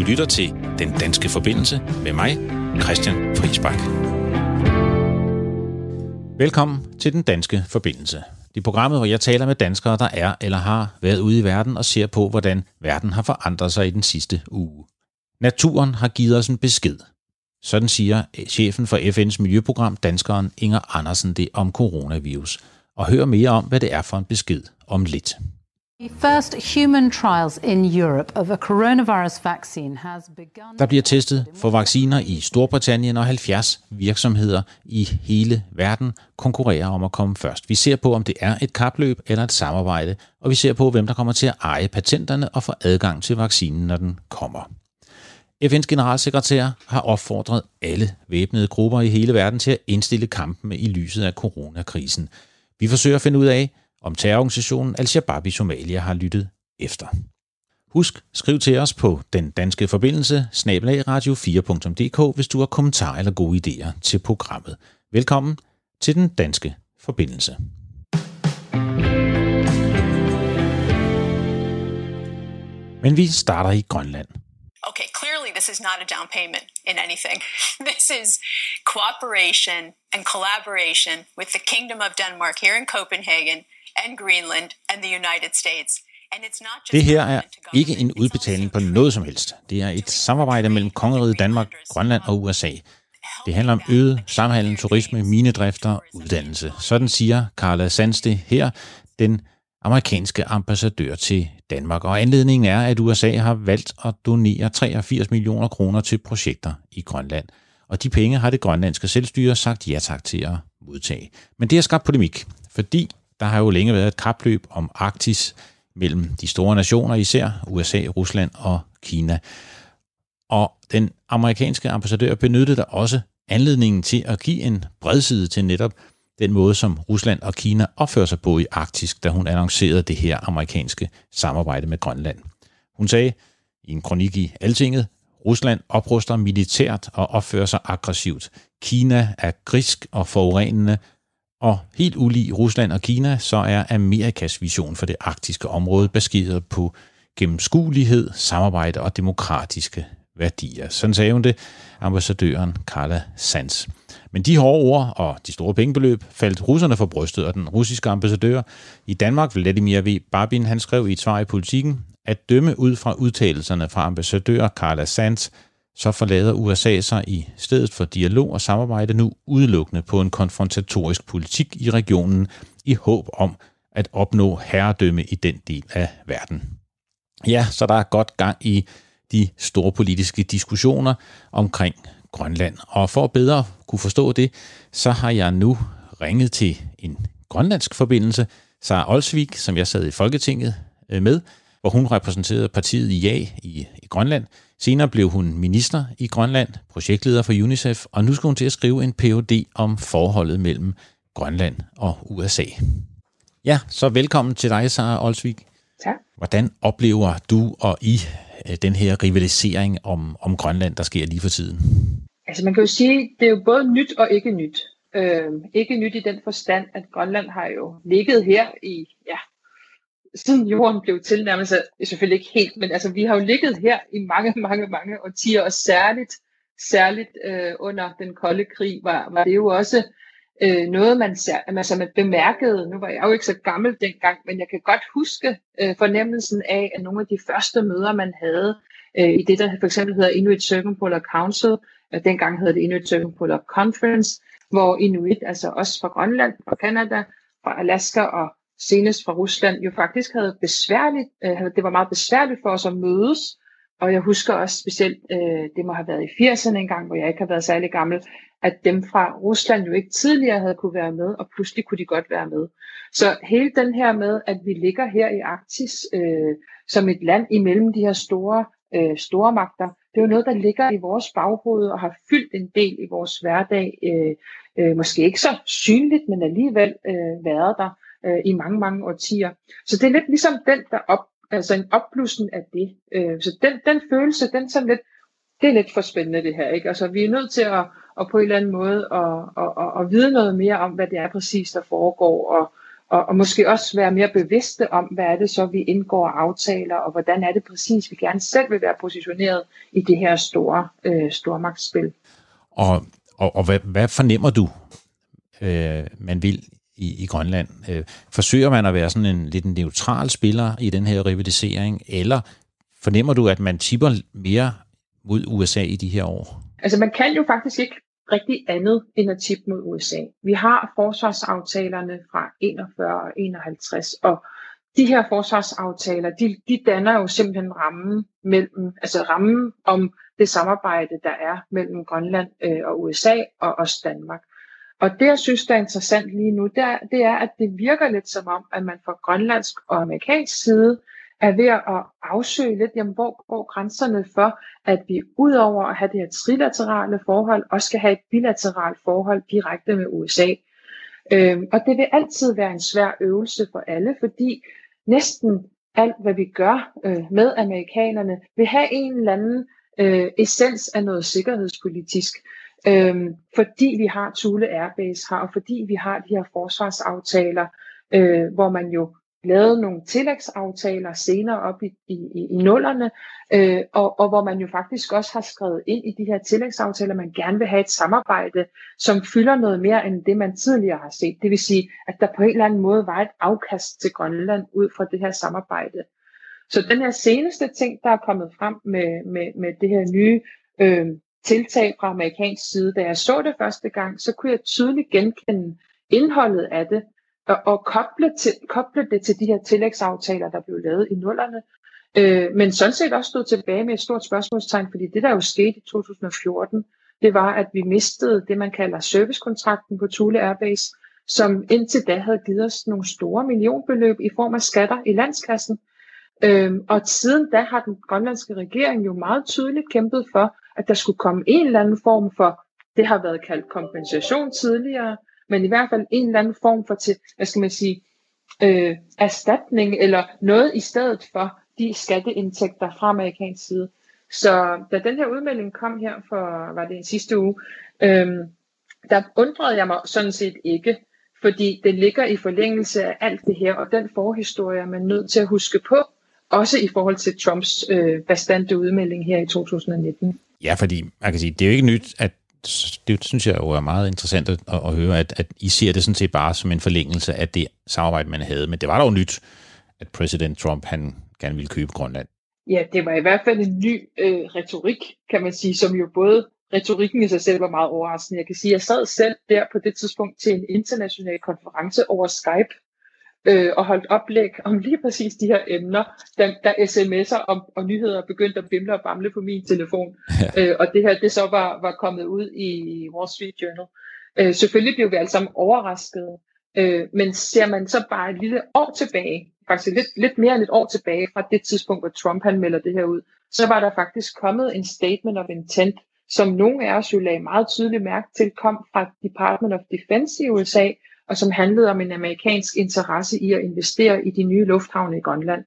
Du lytter til Den Danske Forbindelse med mig, Christian Friisbak. Velkommen til Den Danske Forbindelse. Det er programmet, hvor jeg taler med danskere, der er eller har været ude i verden og ser på, hvordan verden har forandret sig i den sidste uge. Naturen har givet os en besked. Sådan siger chefen for FN's miljøprogram, danskeren Inger Andersen, det om coronavirus. Og hør mere om, hvad det er for en besked om lidt. The first human trials in Europe of a coronavirus vaccine has begun. Der bliver testet for vacciner i Storbritannien, og 70 virksomheder i hele verden konkurrerer om at komme først. Vi ser på, om det er et kapløb eller et samarbejde, og vi ser på, hvem der kommer til at eje patenterne og få adgang til vaccinen, når den kommer. FN's generalsekretær har opfordret alle væbnede grupper i hele verden til at indstille kampen i lyset af coronakrisen. Vi forsøger at finde ud af, om terrororganisationen Al-Shabaab i Somalia har lyttet efter. Husk, skriv til os på den danske forbindelse, snabelagradio4.dk, hvis du har kommentarer eller gode idéer til programmet. Velkommen til den danske forbindelse. Men vi starter i Grønland. okay, clearly this is not a down payment in anything. this is cooperation and collaboration with the Kingdom of Denmark here in Copenhagen and Greenland and the United States. Det her er ikke en udbetaling på noget som helst. Det er et samarbejde mellem Kongeriget Danmark, Grønland og USA. Det handler om øget samhandel, turisme, minedrifter og uddannelse. Sådan siger Carla Sandste her, den amerikanske ambassadør til Danmark. Og anledningen er, at USA har valgt at donere 83 millioner kroner til projekter i Grønland. Og de penge har det grønlandske selvstyre sagt ja tak til at modtage. Men det har skabt polemik, fordi der har jo længe været et kapløb om Arktis mellem de store nationer, især USA, Rusland og Kina. Og den amerikanske ambassadør benyttede der også anledningen til at give en bredside til netop den måde, som Rusland og Kina opfører sig på i Arktis, da hun annoncerede det her amerikanske samarbejde med Grønland. Hun sagde i en kronik i Altinget, Rusland opruster militært og opfører sig aggressivt. Kina er grisk og forurenende, og helt ulig Rusland og Kina, så er Amerikas vision for det arktiske område baseret på gennemskuelighed, samarbejde og demokratiske værdier. Sådan sagde hun det, ambassadøren Carla Sands. Men de hårde ord og de store pengebeløb faldt russerne for brystet, og den russiske ambassadør i Danmark, Vladimir V. Babin, han skrev i et svar i politikken, at dømme ud fra udtalelserne fra ambassadør Carla Sands, så forlader USA sig i stedet for dialog og samarbejde nu udelukkende på en konfrontatorisk politik i regionen i håb om at opnå herredømme i den del af verden. Ja, så der er godt gang i de store politiske diskussioner omkring Grønland. Og for at bedre kunne forstå det, så har jeg nu ringet til en grønlandsk forbindelse, Sara Olsvik, som jeg sad i Folketinget øh, med, hvor hun repræsenterede partiet Ja i, i Grønland. Senere blev hun minister i Grønland, projektleder for UNICEF, og nu skal hun til at skrive en Ph.D. om forholdet mellem Grønland og USA. Ja, så velkommen til dig, Sara Olsvik. Tak. Hvordan oplever du og I øh, den her rivalisering om, om Grønland, der sker lige for tiden? Altså man kan jo sige, det er jo både nyt og ikke nyt. Øh, ikke nyt i den forstand, at Grønland har jo ligget her i, ja, siden jorden blev til, nærmest selvfølgelig ikke helt, men altså vi har jo ligget her i mange, mange, mange årtier, og særligt, særligt øh, under den kolde krig var, var det jo også øh, noget, man, altså, man bemærkede. Nu var jeg jo ikke så gammel dengang, men jeg kan godt huske øh, fornemmelsen af, at nogle af de første møder, man havde øh, i det, der for eksempel hedder Inuit Circumpolar Council, og dengang hedder det Inuit Circumpolar Conference, hvor Inuit, altså også fra Grønland, fra Kanada, fra Alaska og senest fra Rusland, jo faktisk havde besværligt, øh, det var meget besværligt for os at mødes, og jeg husker også specielt, øh, det må have været i 80'erne engang, hvor jeg ikke har været særlig gammel, at dem fra Rusland jo ikke tidligere havde kunne være med, og pludselig kunne de godt være med. Så hele den her med, at vi ligger her i Arktis øh, som et land imellem de her store, øh, store magter, det er jo noget, der ligger i vores baghoved og har fyldt en del i vores hverdag. Øh, øh, måske ikke så synligt, men alligevel øh, været der øh, i mange, mange årtier. Så det er lidt ligesom den, der op, altså en opblussen af det. Øh, så den, den følelse, den sådan lidt, det er lidt for spændende det her, ikke? Altså vi er nødt til at, at på en eller anden måde at, at, at, at vide noget mere om, hvad det er præcis, der foregår, og, og, og måske også være mere bevidste om, hvad er det så, vi indgår aftaler, og hvordan er det præcis, vi gerne selv vil være positioneret i det her store øh, stormagtsspil. Og, og, og hvad, hvad fornemmer du, øh, man vil i, i Grønland? Øh, forsøger man at være sådan en lidt neutral spiller i den her rivalisering, eller fornemmer du, at man tipper mere mod USA i de her år? Altså man kan jo faktisk ikke rigtig andet end at tippe mod USA. Vi har forsvarsaftalerne fra 41 og 51, og de her forsvarsaftaler, de, de danner jo simpelthen rammen mellem, altså rammen om det samarbejde, der er mellem Grønland øh, og USA og også Danmark. Og det, jeg synes, der er interessant lige nu, det er, det er, at det virker lidt som om, at man fra grønlandsk og amerikansk side er ved at afsøge lidt, jamen, hvor går grænserne for, at vi udover at have det her trilaterale forhold, også skal have et bilateralt forhold direkte med USA. Øhm, og det vil altid være en svær øvelse for alle, fordi næsten alt, hvad vi gør øh, med amerikanerne, vil have en eller anden øh, essens af noget sikkerhedspolitisk. Øhm, fordi vi har Thule Airbase her, og fordi vi har de her forsvarsaftaler, øh, hvor man jo lavede nogle tillægsaftaler senere op i, i, i, i nullerne, øh, og, og hvor man jo faktisk også har skrevet ind i de her tillægsaftaler, at man gerne vil have et samarbejde, som fylder noget mere end det, man tidligere har set. Det vil sige, at der på en eller anden måde var et afkast til Grønland ud fra det her samarbejde. Så den her seneste ting, der er kommet frem med, med, med det her nye øh, tiltag fra amerikansk side, da jeg så det første gang, så kunne jeg tydeligt genkende indholdet af det, og, og koble, til, koble det til de her tillægsaftaler, der blev lavet i nullerne, øh, men sådan set også stod tilbage med et stort spørgsmålstegn, fordi det der jo skete i 2014, det var, at vi mistede det, man kalder servicekontrakten på Thule Airbase, som indtil da havde givet os nogle store millionbeløb i form af skatter i landskassen. Øhm, og siden da har den grønlandske regering jo meget tydeligt kæmpet for, at der skulle komme en eller anden form for, det har været kaldt kompensation tidligere, men i hvert fald en eller anden form for, til, hvad skal man sige, øh, erstatning eller noget i stedet for de skatteindtægter fra amerikansk side. Så da den her udmelding kom her for, var det en sidste uge, øh, der undrede jeg mig sådan set ikke, fordi det ligger i forlængelse af alt det her, og den forhistorie er man nødt til at huske på, også i forhold til Trumps øh, bastante udmelding her i 2019. Ja, fordi man kan sige, det er jo ikke nyt, at det synes jeg jo er meget interessant at, at høre, at, at I ser det sådan set bare som en forlængelse af det samarbejde, man havde. Men det var dog nyt, at præsident Trump han gerne ville købe Grønland. Ja, det var i hvert fald en ny øh, retorik, kan man sige, som jo både retorikken i sig selv var meget overraskende. Jeg kan sige, at jeg sad selv der på det tidspunkt til en international konference over Skype, øh, og holdt oplæg om lige præcis de her emner, da, da sms'er om, og nyheder begyndte at bimle og bamle på min telefon. Ja. Øh, og det her, det så var, var kommet ud i Wall Street Journal. Øh, selvfølgelig blev vi alle sammen overraskede, øh, men ser man så bare et lille år tilbage, faktisk lidt, lidt mere end et år tilbage fra det tidspunkt, hvor Trump han melder det her ud, så var der faktisk kommet en statement of intent, som nogle af os jo lagde meget tydeligt mærke til, kom fra Department of Defense i USA, og som handlede om en amerikansk interesse i at investere i de nye lufthavne i Grønland.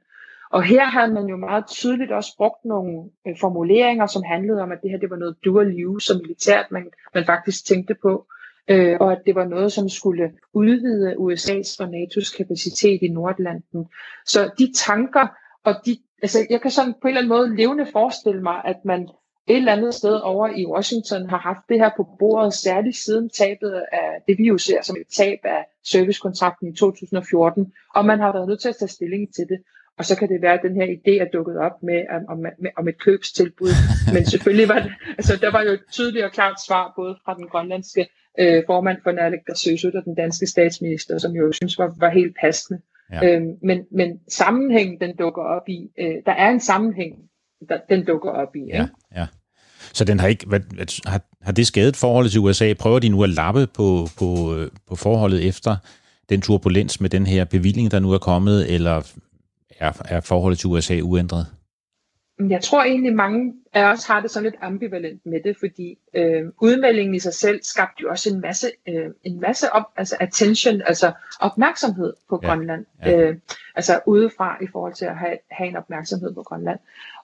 Og her havde man jo meget tydeligt også brugt nogle øh, formuleringer, som handlede om, at det her det var noget dual use som militært, man, man faktisk tænkte på, øh, og at det var noget, som skulle udvide USA's og NATO's kapacitet i Nordlanden. Så de tanker, og de, altså jeg kan sådan på en eller anden måde levende forestille mig, at man et eller andet sted over i Washington har haft det her på bordet, særligt siden tabet af det, vi jo ser som et tab af servicekontrakten i 2014, og man har været nødt til at tage stilling til det. Og så kan det være, at den her idé er dukket op med, om, med, om et købstilbud. Men selvfølgelig var det, altså der var jo et tydeligt og klart svar, både fra den grønlandske øh, formand for Naalakkersuisut og den danske statsminister, som jo synes var, var helt passende. Ja. Øhm, men, men sammenhængen, den dukker op i, øh, der er en sammenhæng der, den dukker op i. Ikke? Ja, ja. Så den har ikke, hvad, har, har det skadet forholdet til USA? Prøver de nu at lappe på, på, på forholdet efter den turbulens med den her bevilling, der nu er kommet, eller er, er forholdet til USA uændret? Jeg tror egentlig, mange af os har det sådan lidt ambivalent med det, fordi øh, udmeldingen i sig selv skabte jo også en masse, øh, en masse op, altså attention, altså opmærksomhed på ja, Grønland. Ja. Øh, altså udefra i forhold til at have, have en opmærksomhed på Grønland.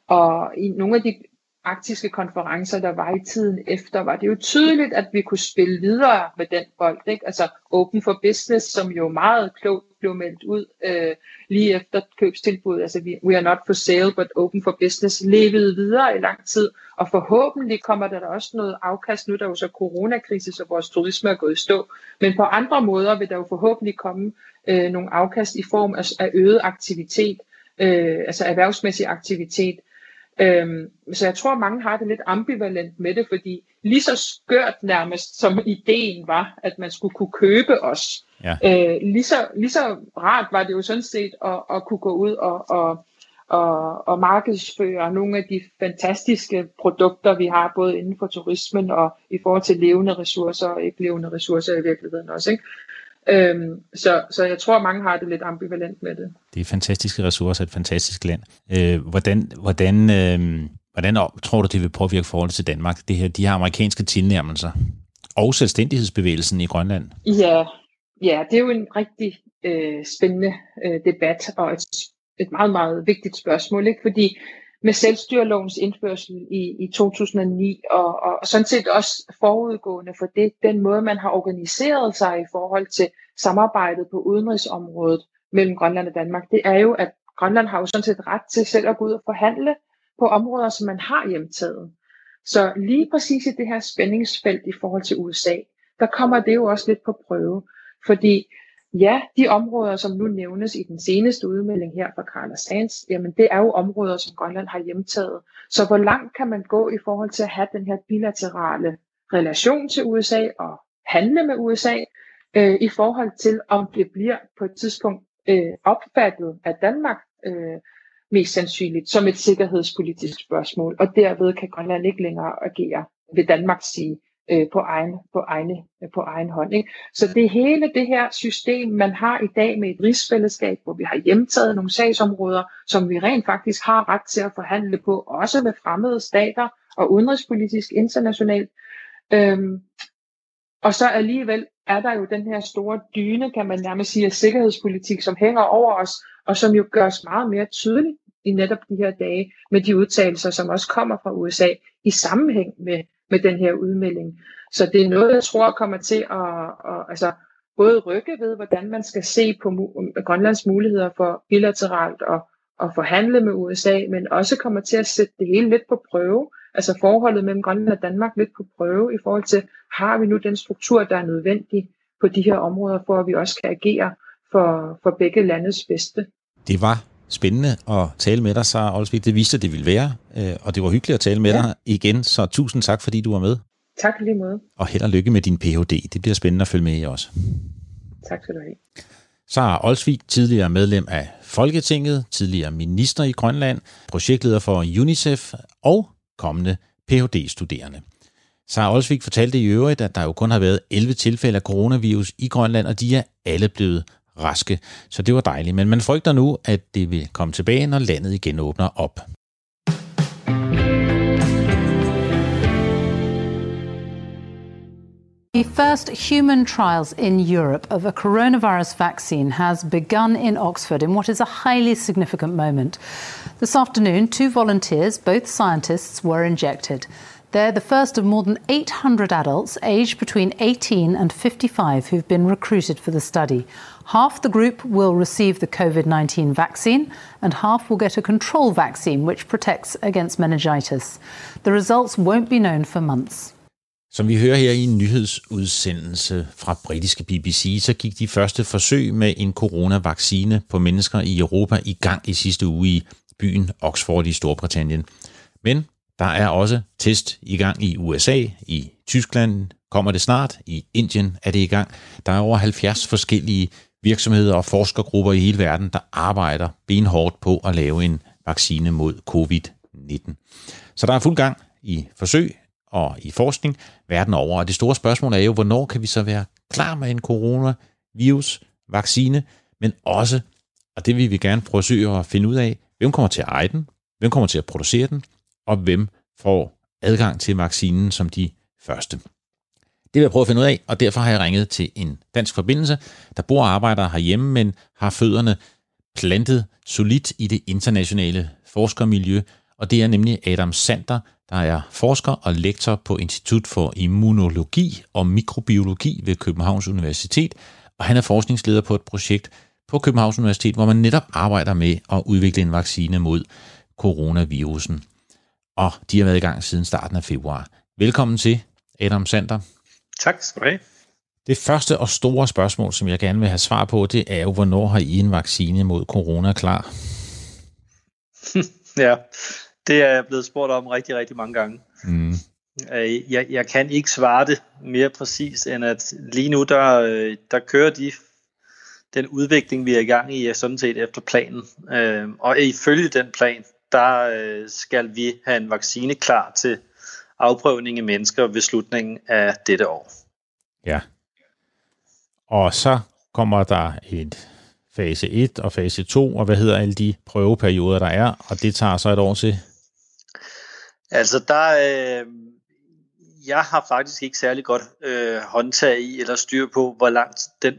Og i nogle af de arktiske konferencer, der var i tiden efter, var det jo tydeligt, at vi kunne spille videre med den bold. Ikke? Altså Open for Business, som jo meget klogt blev meldt ud øh, lige efter købstilbuddet. Altså we, we are not for sale, but open for business levede videre i lang tid. Og forhåbentlig kommer der da også noget afkast. Nu der er jo så coronakrise, så vores turisme er gået i stå. Men på andre måder vil der jo forhåbentlig komme øh, nogle afkast i form af, af øget aktivitet, øh, altså erhvervsmæssig aktivitet. Øhm, så jeg tror, mange har det lidt ambivalent med det, fordi lige så skørt nærmest som ideen var, at man skulle kunne købe os, ja. øh, lige, så, lige så rart var det jo sådan set at, at kunne gå ud og, og, og, og markedsføre nogle af de fantastiske produkter, vi har, både inden for turismen og i forhold til levende ressourcer og ikke levende ressourcer i virkeligheden også. Ikke? Øhm, så, så jeg tror, mange har det lidt ambivalent med det. Det er fantastiske ressourcer, et fantastisk land. Øh, hvordan, hvordan, øh, hvordan tror du, det vil påvirke forholdet til Danmark, det her, de her amerikanske tilnærmelser og selvstændighedsbevægelsen i Grønland? Ja, ja det er jo en rigtig øh, spændende øh, debat og et, et meget, meget vigtigt spørgsmål, ikke? fordi med selvstyrelovens indførsel i, i 2009, og, og, og sådan set også forudgående for det, den måde, man har organiseret sig i forhold til samarbejdet på udenrigsområdet mellem Grønland og Danmark, det er jo, at Grønland har jo sådan set ret til selv at gå ud og forhandle på områder, som man har hjemtaget. Så lige præcis i det her spændingsfelt i forhold til USA, der kommer det jo også lidt på prøve, fordi Ja, de områder, som nu nævnes i den seneste udmelding her fra Carla Sands, jamen det er jo områder, som Grønland har hjemtaget. Så hvor langt kan man gå i forhold til at have den her bilaterale relation til USA og handle med USA, øh, i forhold til om det bliver på et tidspunkt øh, opfattet af Danmark øh, mest sandsynligt som et sikkerhedspolitisk spørgsmål, og derved kan Grønland ikke længere agere, ved Danmark sige, øh, på, egen, på, egne, på egen hånd. Ikke? Så det hele det her system, man har i dag med et rigsfællesskab, hvor vi har hjemtaget nogle sagsområder, som vi rent faktisk har ret til at forhandle på, også med fremmede stater og udenrigspolitisk internationalt. Øhm, og så alligevel er der jo den her store dyne, kan man nærmest sige, af sikkerhedspolitik, som hænger over os, og som jo gør os meget mere tydeligt i netop de her dage, med de udtalelser, som også kommer fra USA, i sammenhæng med med den her udmelding. Så det er noget, jeg tror kommer til at, at altså, både rykke ved, hvordan man skal se på Grønlands muligheder for bilateralt og, og forhandle med USA, men også kommer til at sætte det hele lidt på prøve, altså forholdet mellem Grønland og Danmark lidt på prøve i forhold til, har vi nu den struktur, der er nødvendig på de her områder, for at vi også kan agere for, for begge landes bedste. Det var spændende at tale med dig, Sara Olsvig. Det viste, at det ville være, øh, og det var hyggeligt at tale med ja. dig igen, så tusind tak, fordi du var med. Tak lige måde. Og held og lykke med din Ph.D. Det bliver spændende at følge med i også. Tak skal du have. Sara Olsvig, tidligere medlem af Folketinget, tidligere minister i Grønland, projektleder for UNICEF og kommende Ph.D.-studerende. Sara Olsvig fortalte i øvrigt, at der jo kun har været 11 tilfælde af coronavirus i Grønland, og de er alle blevet raske, så det var dejligt. Men man frygter nu, at det vil komme tilbage, når landet igen åbner op. The first human trials in Europe of a coronavirus vaccine has begun in Oxford in what is a highly significant moment. This afternoon, two volunteers, both scientists, were injected. They're the first of more than 800 adults aged between 18 and 55 who've been recruited for the study. Half the group will receive the COVID 19 vaccine, and half will get a control vaccine which protects against meningitis. The results won't be known for months. Som vi hører her i en nyhedsudsendelse fra britiske BBC, så gik de første forsøg med en coronavaccine på mennesker i Europa i gang i sidste uge i byen Oxford i Storbritannien. Men der er også test i gang i USA, i Tyskland kommer det snart, i Indien er det i gang. Der er over 70 forskellige virksomheder og forskergrupper i hele verden, der arbejder benhårdt på at lave en vaccine mod covid-19. Så der er fuld gang i forsøg og i forskning verden over. Og det store spørgsmål er jo, hvornår kan vi så være klar med en coronavirus-vaccine, men også, og det vil vi gerne forsøge at finde ud af, hvem kommer til at eje den, hvem kommer til at producere den, og hvem får adgang til vaccinen som de første. Det vil jeg prøve at finde ud af, og derfor har jeg ringet til en dansk forbindelse, der bor og arbejder herhjemme, men har fødderne plantet solidt i det internationale forskermiljø, og det er nemlig Adam Sander, der er forsker og lektor på Institut for Immunologi og Mikrobiologi ved Københavns Universitet, og han er forskningsleder på et projekt på Københavns Universitet, hvor man netop arbejder med at udvikle en vaccine mod coronavirusen. Og de har været i gang siden starten af februar. Velkommen til, Adam Sander. Tak skal du have. Det første og store spørgsmål, som jeg gerne vil have svar på, det er jo, hvornår har I en vaccine mod corona klar? ja, det er jeg blevet spurgt om rigtig, rigtig mange gange. Mm. Øh, jeg, jeg kan ikke svare det mere præcis, end at lige nu, der, øh, der kører de den udvikling, vi er i gang i, er sådan set efter planen. Øh, og ifølge den plan, der skal vi have en vaccine klar til afprøvning i mennesker ved slutningen af dette år. Ja. Og så kommer der et fase 1 og fase 2, og hvad hedder alle de prøveperioder, der er, og det tager så et år til? Altså, der, øh, jeg har faktisk ikke særlig godt øh, håndtag i eller styr på, hvor langt den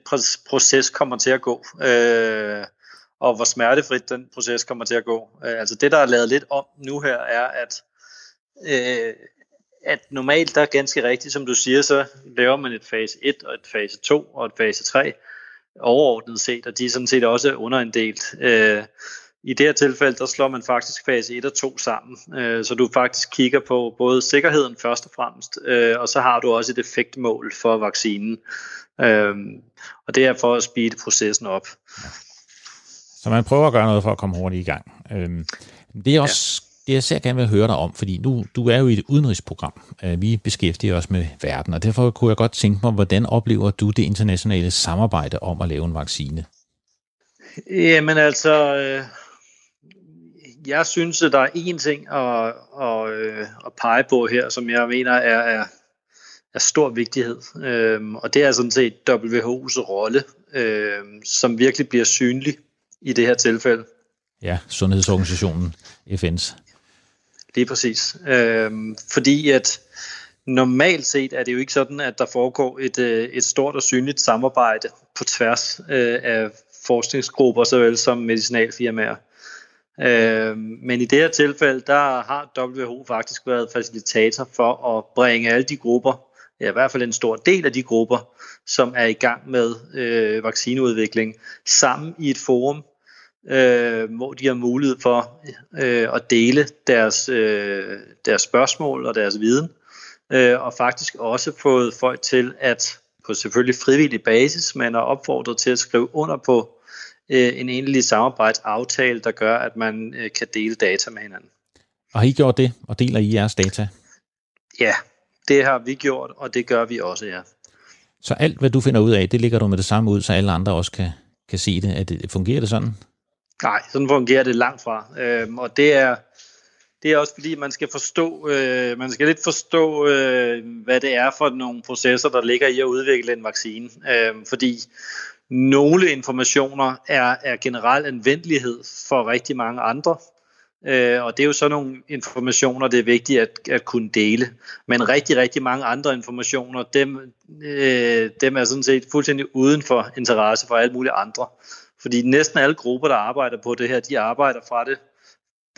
proces kommer til at gå, øh, og hvor smertefrit den proces kommer til at gå. Øh, altså det, der er lavet lidt om nu her, er, at øh, at normalt, der er ganske rigtigt, som du siger, så laver man et fase 1 og et fase 2 og et fase 3 overordnet set, og de er sådan set også underinddelt. Øh, I det her tilfælde, der slår man faktisk fase 1 og 2 sammen, øh, så du faktisk kigger på både sikkerheden først og fremmest, øh, og så har du også et effektmål for vaccinen. Øh, og det er for at speede processen op. Så man prøver at gøre noget for at komme hurtigt i gang. Øh, det er også det jeg ser gerne vil høre dig om, fordi nu du er jo i et udenrigsprogram. Øh, vi beskæftiger os med verden, og derfor kunne jeg godt tænke mig, hvordan oplever du det internationale samarbejde om at lave en vaccine? Jamen altså, øh, jeg synes, at der er én ting at, at, øh, at pege på her, som jeg mener er, er, er stor vigtighed. og det er sådan set WHO's rolle, som virkelig bliver synlig i det her tilfælde. Ja, Sundhedsorganisationen, FN's. Lige præcis. Øh, fordi at normalt set er det jo ikke sådan, at der foregår et, øh, et stort og synligt samarbejde på tværs øh, af forskningsgrupper, såvel som medicinalfirmaer. Øhm, men i det her tilfælde, der har WHO faktisk været facilitator for at bringe alle de grupper, ja, i hvert fald en stor del af de grupper, som er i gang med øh, vaccineudvikling, sammen i et forum, øh, hvor de har mulighed for øh, at dele deres, øh, deres spørgsmål og deres viden, øh, og faktisk også fået folk til at på selvfølgelig frivillig basis, men er opfordret til at skrive under på øh, en egentlig samarbejdsaftale, der gør, at man øh, kan dele data med hinanden. Og har I gjort det, og deler I jeres data? Ja, det har vi gjort, og det gør vi også, ja. Så alt, hvad du finder ud af, det ligger du med det samme ud, så alle andre også kan, kan se det. Er det fungerer det sådan? Nej, sådan fungerer det langt fra. Øhm, og det er, det er også fordi, man skal forstå, øh, man skal lidt forstå, øh, hvad det er for nogle processer, der ligger i at udvikle en vaccine. Øh, fordi nogle informationer er, er generelt anvendelighed for rigtig mange andre. Øh, og det er jo sådan nogle informationer, det er vigtigt at, at kunne dele. Men rigtig, rigtig mange andre informationer, dem, øh, dem er sådan set fuldstændig uden for interesse for alle mulige andre. Fordi næsten alle grupper, der arbejder på det her, de arbejder fra det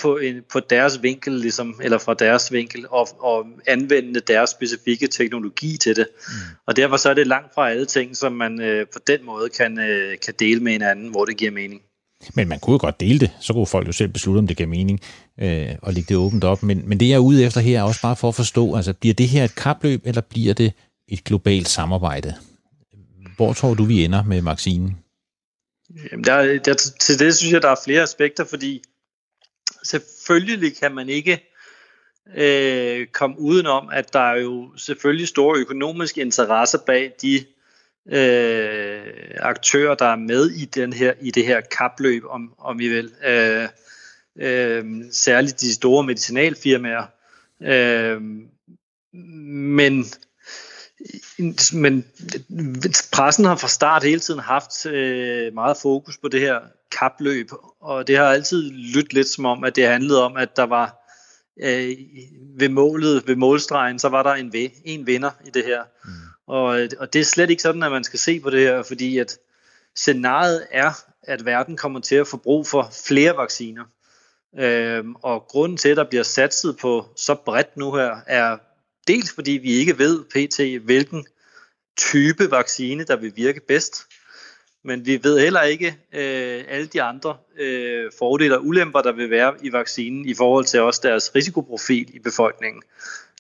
på, en, på deres vinkel, ligesom, eller fra deres vinkel, og, og anvende deres specifikke teknologi til det. Mm. Og derfor så er det langt fra alle ting, som man øh, på den måde kan, øh, kan dele med hinanden, hvor det giver mening. Men man kunne jo godt dele det, så kunne folk jo selv beslutte, om det giver mening, øh, og lægge det åbent op. Men, men det jeg er ude efter her er også bare for at forstå, altså bliver det her et kapløb, eller bliver det et globalt samarbejde? Hvor tror du, vi ender med vaccinen? Jamen der, der, til det synes jeg, der er flere aspekter, fordi selvfølgelig kan man ikke øh, komme udenom, at der er jo selvfølgelig store økonomiske interesser bag de øh, aktører, der er med i den her i det her kapløb, om, om I vil. Øh, øh, særligt de store medicinalfirmaer. Øh, men men pressen har fra start hele tiden haft øh, meget fokus på det her kapløb, og det har altid lyttet lidt som om, at det handlede om, at der var øh, ved målet, ved målstregen, så var der en, ved, en vinder i det her. Mm. Og, og det er slet ikke sådan, at man skal se på det her, fordi at scenariet er, at verden kommer til at få brug for flere vacciner. Øh, og grunden til, at der bliver satset på så bredt nu her, er dels fordi vi ikke ved pt. hvilken type vaccine, der vil virke bedst. Men vi ved heller ikke øh, alle de andre øh, fordele og ulemper, der vil være i vaccinen i forhold til også deres risikoprofil i befolkningen.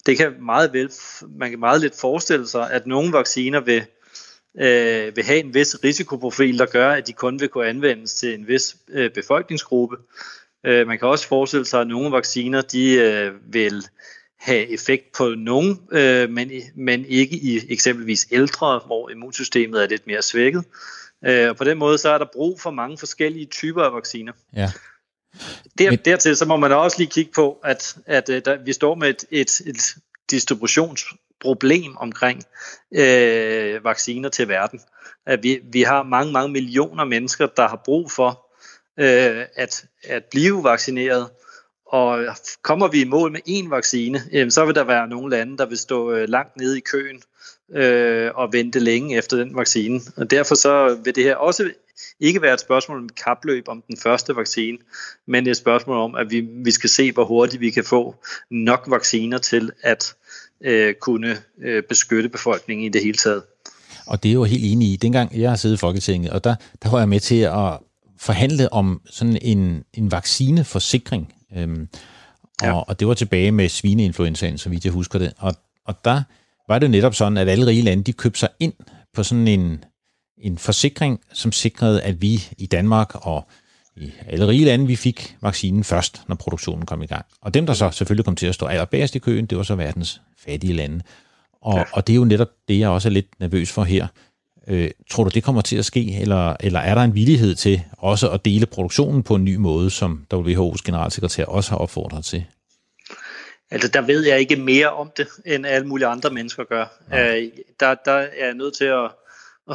Det kan meget vel, man kan meget lidt forestille sig, at nogle vacciner vil, øh, vil have en vis risikoprofil, der gør, at de kun vil kunne anvendes til en vis øh, befolkningsgruppe. Øh, man kan også forestille sig, at nogle vacciner de øh, vil have effekt på nogen, øh, men, men ikke i eksempelvis ældre, hvor immunsystemet er lidt mere svækket. Øh, og på den måde så er der brug for mange forskellige typer af vacciner. Ja. Der, men... Dertil så må man også lige kigge på, at, at at der, vi står med et, et, et distributionsproblem omkring øh, vacciner til verden. At vi, vi har mange, mange millioner mennesker, der har brug for øh, at, at blive vaccineret. Og kommer vi i mål med én vaccine, så vil der være nogle lande, der vil stå øh, langt nede i køen øh, og vente længe efter den vaccine. Og derfor så vil det her også ikke være et spørgsmål om kapløb om den første vaccine, men et spørgsmål om, at vi, vi skal se, hvor hurtigt vi kan få nok vacciner til at øh, kunne øh, beskytte befolkningen i det hele taget. Og det er jo helt enig i. Dengang jeg har siddet i Folketinget, og der, der var jeg med til at forhandle om sådan en, en vaccineforsikring. Øhm, og, ja. og det var tilbage med svineinfluenzaen, så vidt jeg husker det. Og, og der var det netop sådan, at alle rige lande, de købte sig ind på sådan en, en forsikring, som sikrede, at vi i Danmark og i alle rige lande, vi fik vaccinen først, når produktionen kom i gang. Og dem, der så selvfølgelig kom til at stå allerbærest i køen, det var så verdens fattige lande. Og, ja. og det er jo netop det, jeg også er lidt nervøs for her. Øh, tror du, det kommer til at ske, eller, eller er der en villighed til også at dele produktionen på en ny måde, som WHO's generalsekretær også har opfordret til? Altså, der ved jeg ikke mere om det, end alle mulige andre mennesker gør. Ja. Øh, der, der er jeg nødt til at,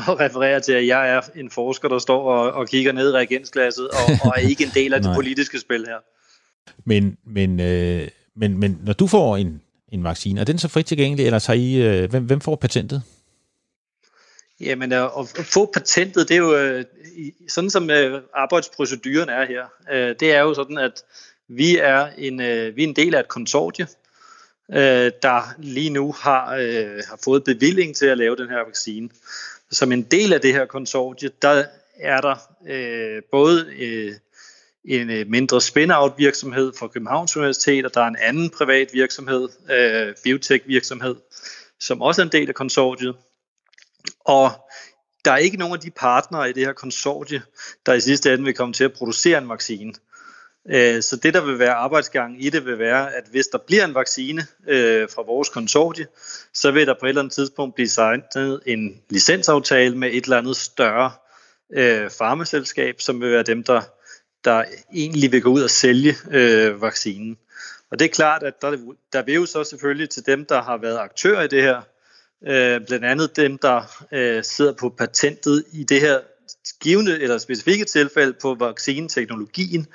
at referere til, at jeg er en forsker, der står og, og kigger ned i reagensglasset, og, og er ikke en del af det politiske spil her. Men, men, øh, men, men når du får en, en vaccine, er den så frit tilgængelig, eller tager I, øh, hvem, hvem får patentet? Jamen, at få patentet, det er jo øh, sådan som øh, arbejdsproceduren er her. Øh, det er jo sådan, at vi er en, vi er en del af et konsortie, der lige nu har, har fået bevilling til at lave den her vaccine. Som en del af det her konsortie, der er der både en mindre spin-out virksomhed fra Københavns Universitet, og der er en anden privat virksomhed, biotech virksomhed, som også er en del af konsortiet. Og der er ikke nogen af de partnere i det her konsortie, der i sidste ende vil komme til at producere en vaccine. Øh, så det, der vil være arbejdsgang i det, vil være, at hvis der bliver en vaccine øh, fra vores konsortie, så vil der på et eller andet tidspunkt blive signet en licensaftale med et eller andet større øh, farmaselskab, som vil være dem, der, der egentlig vil gå ud og sælge øh, vaccinen. Og det er klart, at der, der vil jo så selvfølgelig til dem, der har været aktører i det her, øh, blandt andet dem, der øh, sidder på patentet i det her givende eller specifikke tilfælde på vaccineteknologien,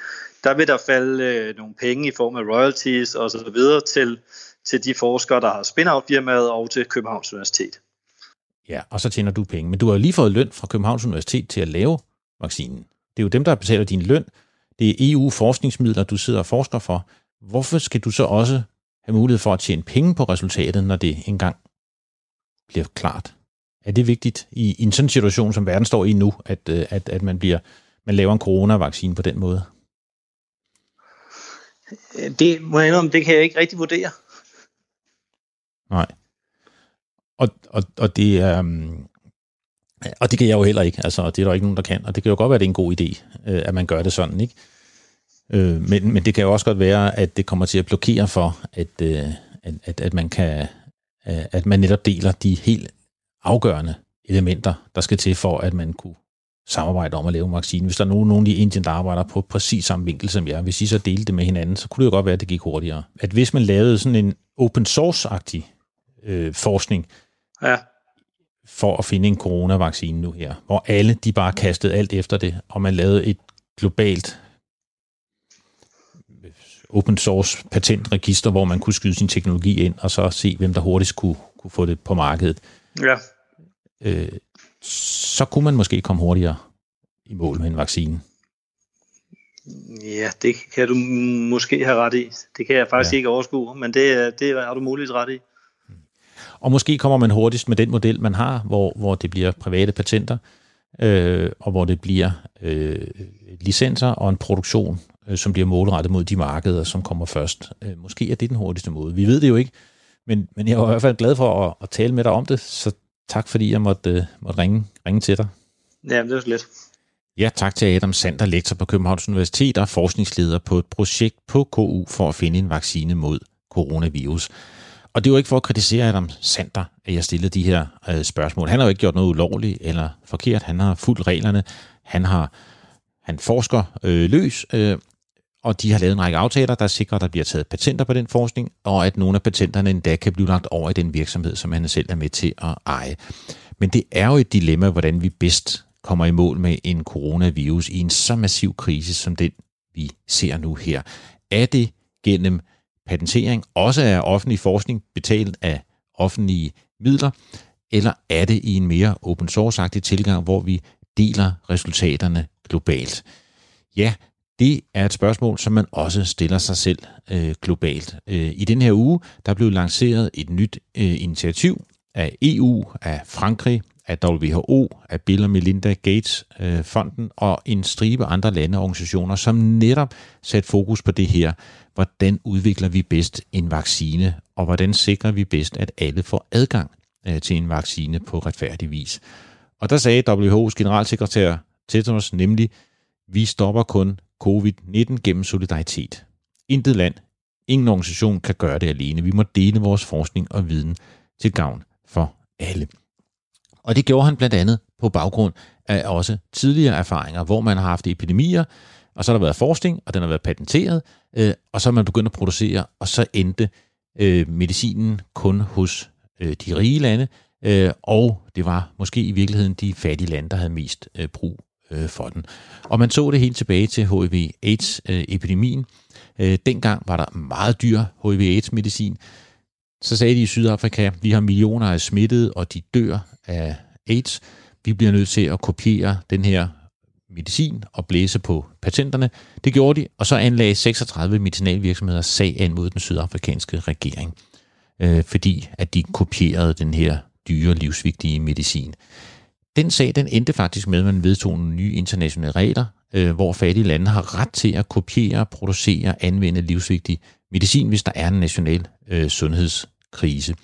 der vil der falde øh, nogle penge i form af royalties og så videre til, til de forskere, der har spin-out firmaet og til Københavns Universitet. Ja, og så tjener du penge. Men du har jo lige fået løn fra Københavns Universitet til at lave vaccinen. Det er jo dem, der betaler din løn. Det er EU-forskningsmidler, du sidder og forsker for. Hvorfor skal du så også have mulighed for at tjene penge på resultatet, når det engang bliver klart. Er det vigtigt i, i en sådan situation, som verden står i nu, at, øh, at, at man, bliver, man laver en coronavaccine på den måde? Det må jeg indrømme, det kan jeg ikke rigtig vurdere. Nej. Og, og, og det er... Um, og det kan jeg jo heller ikke, altså, det er der ikke nogen, der kan. Og det kan jo godt være, at det er en god idé, øh, at man gør det sådan, ikke? Øh, men, men det kan jo også godt være, at det kommer til at blokere for, at, at, at, at man kan at man netop deler de helt afgørende elementer, der skal til for, at man kunne samarbejde om at lave en vaccine. Hvis der er nogen, nogen i Indien, der arbejder på præcis samme vinkel som jeg, hvis I så delte det med hinanden, så kunne det jo godt være, at det gik hurtigere. At hvis man lavede sådan en open source-agtig øh, forskning, ja. for at finde en coronavaccine nu her, hvor alle de bare kastede alt efter det, og man lavede et globalt open source patentregister, hvor man kunne skyde sin teknologi ind, og så se, hvem der hurtigst kunne, kunne få det på markedet. Ja. Øh, så kunne man måske komme hurtigere i mål med en vaccine. Ja, det kan du måske have ret i. Det kan jeg faktisk ja. ikke overskue, men det, det har du muligvis ret i. Og måske kommer man hurtigst med den model, man har, hvor, hvor det bliver private patenter, øh, og hvor det bliver øh, licenser og en produktion, øh, som bliver målrettet mod de markeder, som kommer først. Øh, måske er det den hurtigste måde. Vi ved det jo ikke, men, men jeg var i hvert fald glad for at, at tale med dig om det, så tak fordi jeg måtte, øh, måtte ringe, ringe til dig. Ja, det var så lidt. Ja, tak til Adam Sander, lektor på Københavns Universitet og forskningsleder på et projekt på KU for at finde en vaccine mod coronavirus. Og det er jo ikke for at kritisere Adam Sander, at jeg stillede de her øh, spørgsmål. Han har jo ikke gjort noget ulovligt eller forkert. Han har fulgt reglerne. Han har han forsker øh, løs, øh, og de har lavet en række aftaler, der sikrer, at der bliver taget patenter på den forskning, og at nogle af patenterne endda kan blive lagt over i den virksomhed, som han selv er med til at eje. Men det er jo et dilemma, hvordan vi bedst kommer i mål med en coronavirus i en så massiv krise, som den vi ser nu her. Er det gennem patentering, også af offentlig forskning, betalt af offentlige midler, eller er det i en mere open source-agtig tilgang, hvor vi deler resultaterne globalt? Ja, det er et spørgsmål, som man også stiller sig selv øh, globalt. Øh, I den her uge, der blev lanceret et nyt øh, initiativ af EU, af Frankrig, af WHO, af Bill og Melinda Gates øh, fonden og en stribe andre lande og organisationer, som netop satte fokus på det her. Hvordan udvikler vi bedst en vaccine, og hvordan sikrer vi bedst, at alle får adgang øh, til en vaccine på retfærdig vis. Og der sagde WHO's generalsekretær Tedros nemlig, vi stopper kun covid-19 gennem solidaritet. Intet land, ingen organisation kan gøre det alene. Vi må dele vores forskning og viden til gavn for alle. Og det gjorde han blandt andet på baggrund af også tidligere erfaringer, hvor man har haft epidemier, og så har der været forskning, og den har været patenteret, øh, og så er man begyndt at producere, og så endte øh, medicinen kun hos øh, de rige lande, øh, og det var måske i virkeligheden de fattige lande, der havde mest øh, brug øh, for den. Og man så det helt tilbage til HIV-AIDS-epidemien. Øh, dengang var der meget dyr HIV-AIDS-medicin, så sagde de i Sydafrika, vi har millioner af smittede, og de dør af AIDS. Vi bliver nødt til at kopiere den her medicin og blæse på patenterne. Det gjorde de, og så anlagde 36 medicinalvirksomheder sag an mod den sydafrikanske regering, øh, fordi at de kopierede den her dyre, livsvigtige medicin. Den sag den endte faktisk med, at man vedtog nogle nye internationale regler, øh, hvor fattige lande har ret til at kopiere, producere, anvende livsvigtig medicin, hvis der er en national øh, sundhedskrise.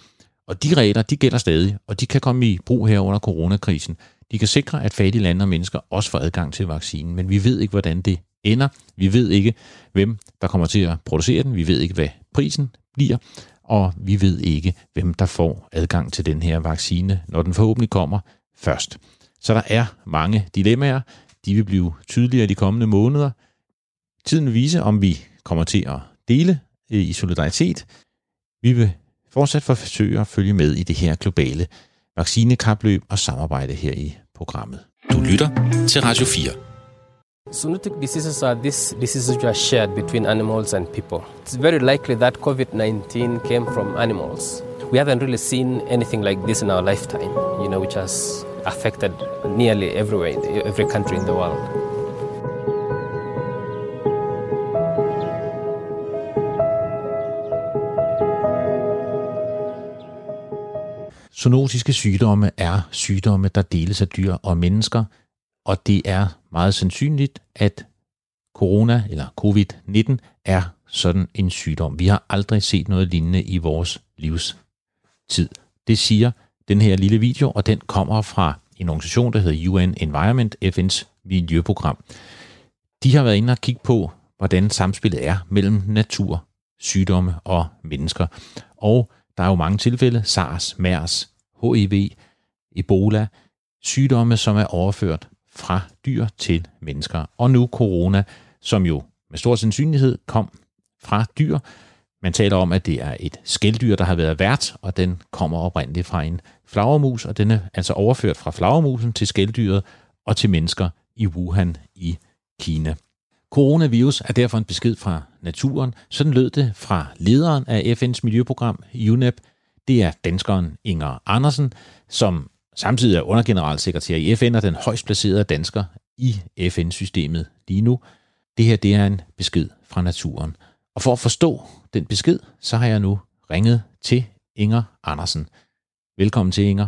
Og de regler, de gælder stadig, og de kan komme i brug her under coronakrisen. De kan sikre, at fattige lande og mennesker også får adgang til vaccinen, men vi ved ikke, hvordan det ender. Vi ved ikke, hvem der kommer til at producere den. Vi ved ikke, hvad prisen bliver, og vi ved ikke, hvem der får adgang til den her vaccine, når den forhåbentlig kommer først. Så der er mange dilemmaer. De vil blive tydeligere de kommende måneder. Tiden vil vise, om vi kommer til at dele øh, i solidaritet. Vi vil fortsat forsøge at følge med i det her globale vaccinekapløb og samarbejde her i programmet. Du lytter til Radio 4. Zoonotic diseases are these diseases which are shared between animals and people. It's very likely that COVID-19 came from animals. We haven't really seen anything like this in our lifetime, you know, which has affected nearly everywhere, every country in the world. Zoonotiske sygdomme er sygdomme, der deles af dyr og mennesker, og det er meget sandsynligt, at corona eller covid-19 er sådan en sygdom. Vi har aldrig set noget lignende i vores livs tid. Det siger den her lille video, og den kommer fra en organisation, der hedder UN Environment, FN's miljøprogram. De har været inde og kigge på, hvordan samspillet er mellem natur, sygdomme og mennesker. Og der er jo mange tilfælde, SARS, MERS, HIV, Ebola, sygdomme, som er overført fra dyr til mennesker. Og nu corona, som jo med stor sandsynlighed kom fra dyr. Man taler om, at det er et skældyr, der har været vært, og den kommer oprindeligt fra en flagermus, og den er altså overført fra flagermusen til skældyret og til mennesker i Wuhan i Kina. Coronavirus er derfor en besked fra naturen. Sådan lød det fra lederen af FN's miljøprogram, UNEP. Det er danskeren Inger Andersen, som samtidig er undergeneralsekretær i FN og den højst placerede dansker i FN-systemet lige nu. det her det er en besked fra naturen. Og for at forstå den besked, så har jeg nu ringet til Inger Andersen. Velkommen til, Inger.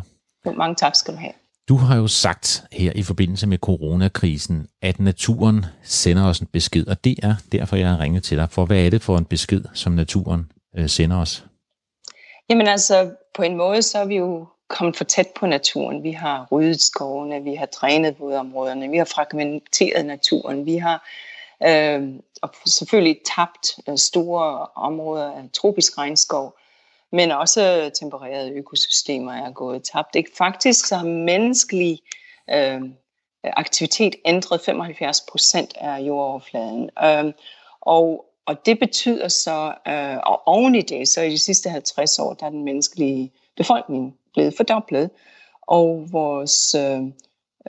Mange tak skal du have. Du har jo sagt her i forbindelse med coronakrisen, at naturen sender os en besked, og det er derfor, jeg har ringet til dig. For hvad er det for en besked, som naturen øh, sender os? Jamen altså, på en måde, så er vi jo kommet for tæt på naturen. Vi har ryddet skovene, vi har drænet vådområderne, vi har fragmenteret naturen, vi har øh, og selvfølgelig tabt øh, store områder af tropisk regnskov, men også tempererede økosystemer er gået tabt. Ikke? Faktisk så har menneskelig øh, aktivitet ændret 75 procent af jordoverfladen. Øh, og, og det betyder så, øh, og oven i det, så i de sidste 50 år, der er den menneskelige befolkning blevet fordoblet, og vores øh,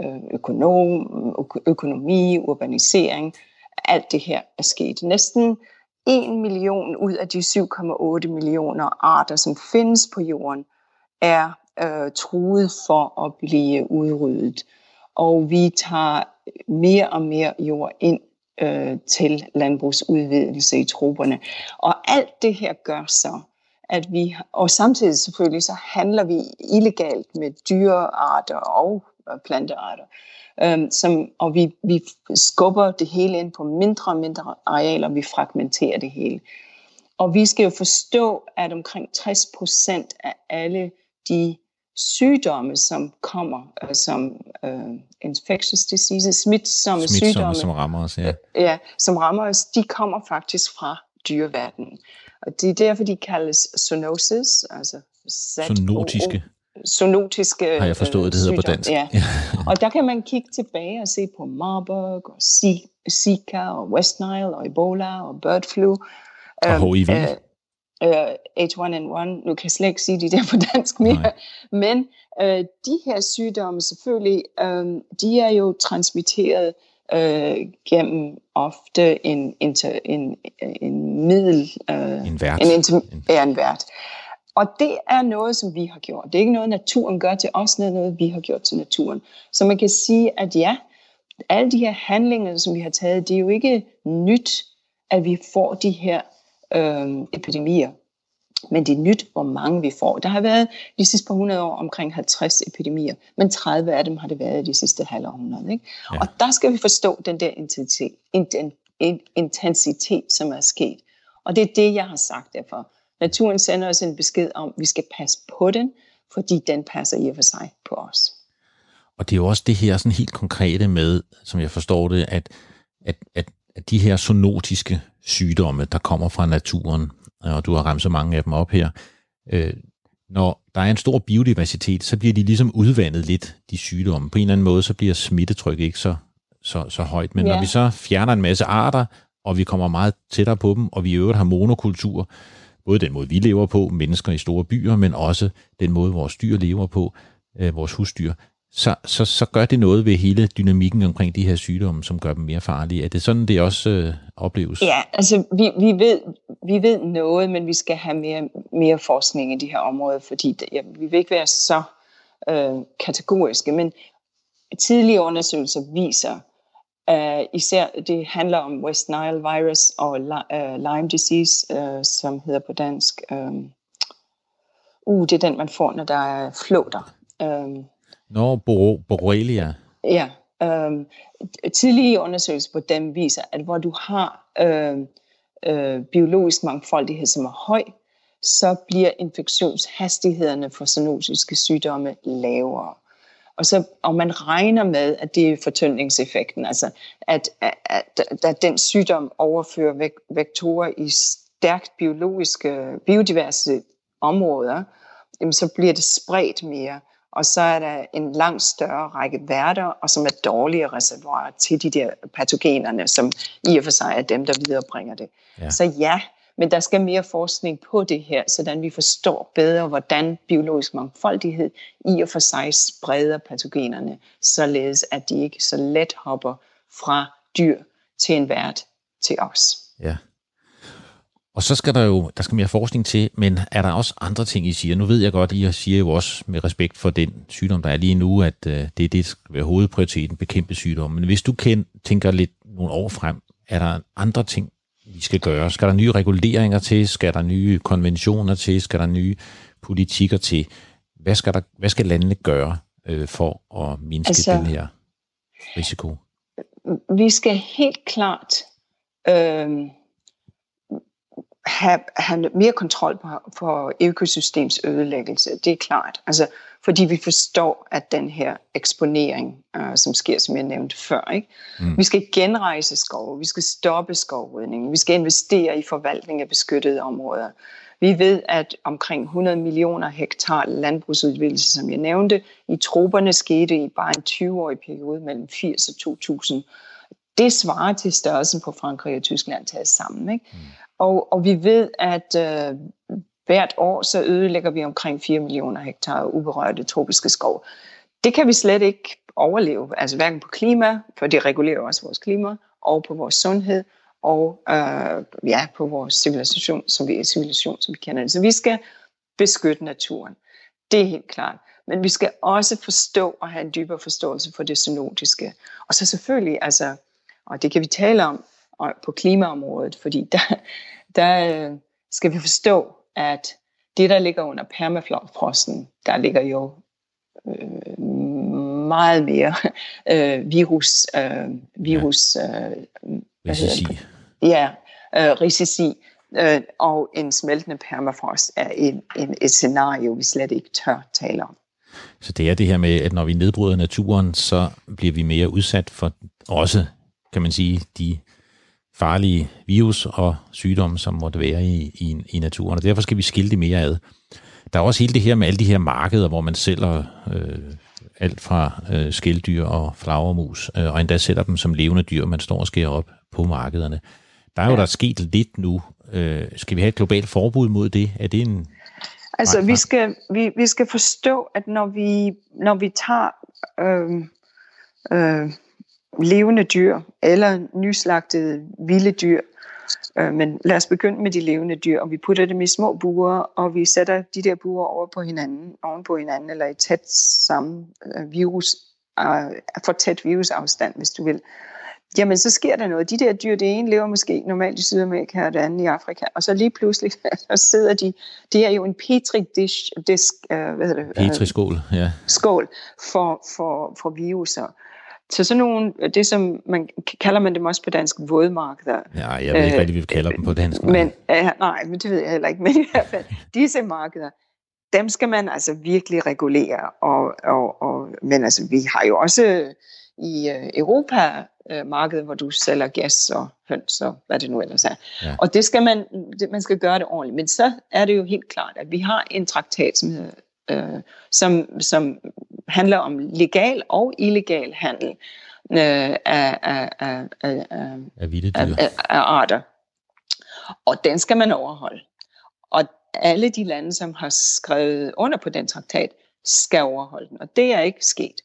øh økonom, økonomi, urbanisering, alt det her er sket. Næsten 1 million ud af de 7,8 millioner arter, som findes på jorden, er øh, truet for at blive udryddet. Og vi tager mere og mere jord ind øh, til landbrugsudvidelse i troberne. Og alt det her gør så, at vi, og samtidig selvfølgelig så handler vi illegalt med dyrearter og plantearter. Øhm, som, og vi, vi skubber det hele ind på mindre og mindre arealer, vi fragmenterer det hele. Og vi skal jo forstå, at omkring 60 procent af alle de sygdomme, som kommer øh, som uh, infectious diseases, smitsomme, smitsomme sygdomme, som rammer os, ja. ja, som rammer os, de kommer faktisk fra dyreverdenen. Og det er derfor, de kaldes zoonosis, altså Zoonotiske zoonotiske Har jeg forstået, det hedder på dansk. Ja. og der kan man kigge tilbage og se på Marburg, og Zika, og West Nile, og Ebola, og bird flu. Og HIV. Uh, uh, H1N1, nu kan jeg slet ikke sige de der på dansk mere, Nej. men uh, de her sygdomme selvfølgelig, um, de er jo transmitteret uh, gennem ofte en, inter, en, en middel... Uh, en vært. En, inter, ja, en vært. Og det er noget, som vi har gjort. Det er ikke noget, naturen gør til os, det er noget, vi har gjort til naturen. Så man kan sige, at ja, alle de her handlinger, som vi har taget, det er jo ikke nyt, at vi får de her øh, epidemier. Men det er nyt, hvor mange vi får. Der har været de sidste par hundrede år omkring 50 epidemier, men 30 af dem har det været de sidste halve århundrede. Ikke? Ja. Og der skal vi forstå den der intensitet, intensitet, som er sket. Og det er det, jeg har sagt derfor. Naturen sender os en besked om, at vi skal passe på den, fordi den passer i og for sig på os. Og det er jo også det her sådan helt konkrete med, som jeg forstår det, at, at, at, at de her zoonotiske sygdomme, der kommer fra naturen, og du har ramt så mange af dem op her, øh, når der er en stor biodiversitet, så bliver de ligesom udvandet lidt, de sygdomme. På en eller anden måde, så bliver smittetrykket ikke så, så, så højt. Men ja. når vi så fjerner en masse arter, og vi kommer meget tættere på dem, og vi i øvrigt har monokultur, både den måde, vi lever på, mennesker i store byer, men også den måde, vores dyr lever på, øh, vores husdyr, så, så, så gør det noget ved hele dynamikken omkring de her sygdomme, som gør dem mere farlige. Er det sådan, det også øh, opleves? Ja, altså vi, vi, ved, vi ved noget, men vi skal have mere, mere forskning i de her områder, fordi det, ja, vi vil ikke være så øh, kategoriske, men tidlige undersøgelser viser, Uh, især det handler om West Nile virus og uh, Lyme disease, uh, som hedder på dansk. Um, uh, det er den, man får, når der er flåter. Um, Nå, no, borrelia. Ja. Um, tidlige undersøgelser på dem viser, at hvor du har uh, uh, biologisk mangfoldighed, som er høj, så bliver infektionshastighederne for zoonotiske sygdomme lavere. Og, så, og man regner med, at det er fortyndningseffekten, altså at, at, at, at den sygdom overfører vek, vektorer i stærkt biologiske, biodiverse områder, jamen så bliver det spredt mere. Og så er der en langt større række værter, og som er dårlige reservoirer til de der patogenerne, som i og for sig er dem, der viderebringer det. Ja. Så ja, men der skal mere forskning på det her, sådan vi forstår bedre, hvordan biologisk mangfoldighed i og for sig spreder patogenerne, således at de ikke så let hopper fra dyr til en vært til os. Ja. Og så skal der jo der skal mere forskning til, men er der også andre ting, I siger? Nu ved jeg godt, I siger jo også med respekt for den sygdom, der er lige nu, at øh, det er det, der skal være hovedprioriteten, bekæmpe sygdommen. Men hvis du kan, tænker lidt nogle år frem, er der andre ting, vi skal gøre? Skal der nye reguleringer til? Skal der nye konventioner til? Skal der nye politikker til? Hvad skal, der, hvad skal landene gøre øh, for at mindske altså, den her risiko? Vi skal helt klart øh, have, have mere kontrol på, på økosystems ødelæggelse. Det er klart. Altså, fordi vi forstår, at den her eksponering, uh, som sker, som jeg nævnte før, ikke? Mm. vi skal genrejse skov, vi skal stoppe skovrydningen, vi skal investere i forvaltning af beskyttede områder. Vi ved, at omkring 100 millioner hektar landbrugsudvidelse, som jeg nævnte, i troberne skete i bare en 20-årig periode mellem 80 og 2000. Det svarer til størrelsen på Frankrig og Tyskland taget sammen. Ikke? Og, og vi ved, at øh, hvert år så ødelægger vi omkring 4 millioner hektar uberørte tropiske skov. Det kan vi slet ikke overleve, altså hverken på klima, for det regulerer også vores klima, og på vores sundhed, og øh, ja, på vores civilisation, som vi, civilisation, som vi kender det. Så vi skal beskytte naturen. Det er helt klart. Men vi skal også forstå og have en dybere forståelse for det synodiske. Og så selvfølgelig, altså, og det kan vi tale om på klimaområdet, fordi der, der øh, skal vi forstå, at det, der ligger under permafrosten, der ligger jo øh, meget mere øh, virus, øh, virus ja. øh, risici. Ja, øh, risici. Øh, og en smeltende permafrost er en, en, et scenario, vi slet ikke tør tale om. Så det er det her med, at når vi nedbryder naturen, så bliver vi mere udsat for også, kan man sige, de farlige virus og sygdomme, som måtte være i, i, i naturen, og derfor skal vi skille det mere ad. Der er også hele det her med alle de her markeder, hvor man sælger øh, alt fra øh, skældyr og flagermus, øh, og endda sætter dem som levende dyr, man står og skærer op på markederne. Der er jo ja. der sket lidt nu. Øh, skal vi have et globalt forbud mod det? Er det en... Altså, vi skal, vi, vi skal forstå, at når vi, når vi tager øh, øh, levende dyr eller nyslagtede vilde dyr. Øh, men lad os begynde med de levende dyr, og vi putter dem i små buer, og vi sætter de der buer over på hinanden, oven på hinanden, eller i tæt sammen øh, virus, øh, for tæt virusafstand, hvis du vil. Jamen, så sker der noget. De der dyr, det ene lever måske normalt i Sydamerika, og det andet i Afrika, og så lige pludselig, så sidder de, det er jo en petri-disk, disk, uh, hvad hedder det? Petri-skål, ja. Skål for, for, for viruser. Så sådan nogle, det som man kalder man dem også på dansk, vådmarkeder. Ja, jeg ved ikke, hvad vi kalder dem på dansk. Men, øh, nej, men det ved jeg heller ikke. Men i hvert fald, disse markeder, dem skal man altså virkelig regulere. Og, og, og, men altså, vi har jo også i øh, Europa øh, markedet, hvor du sælger gas og høns og hvad det nu ellers er. Ja. Og det skal man, det, man skal gøre det ordentligt. Men så er det jo helt klart, at vi har en traktat, som hedder øh, som, som handler om legal og illegal handel øh, af, af, af, af, af, af, af arter. Og den skal man overholde. Og alle de lande, som har skrevet under på den traktat, skal overholde den, og det er ikke sket.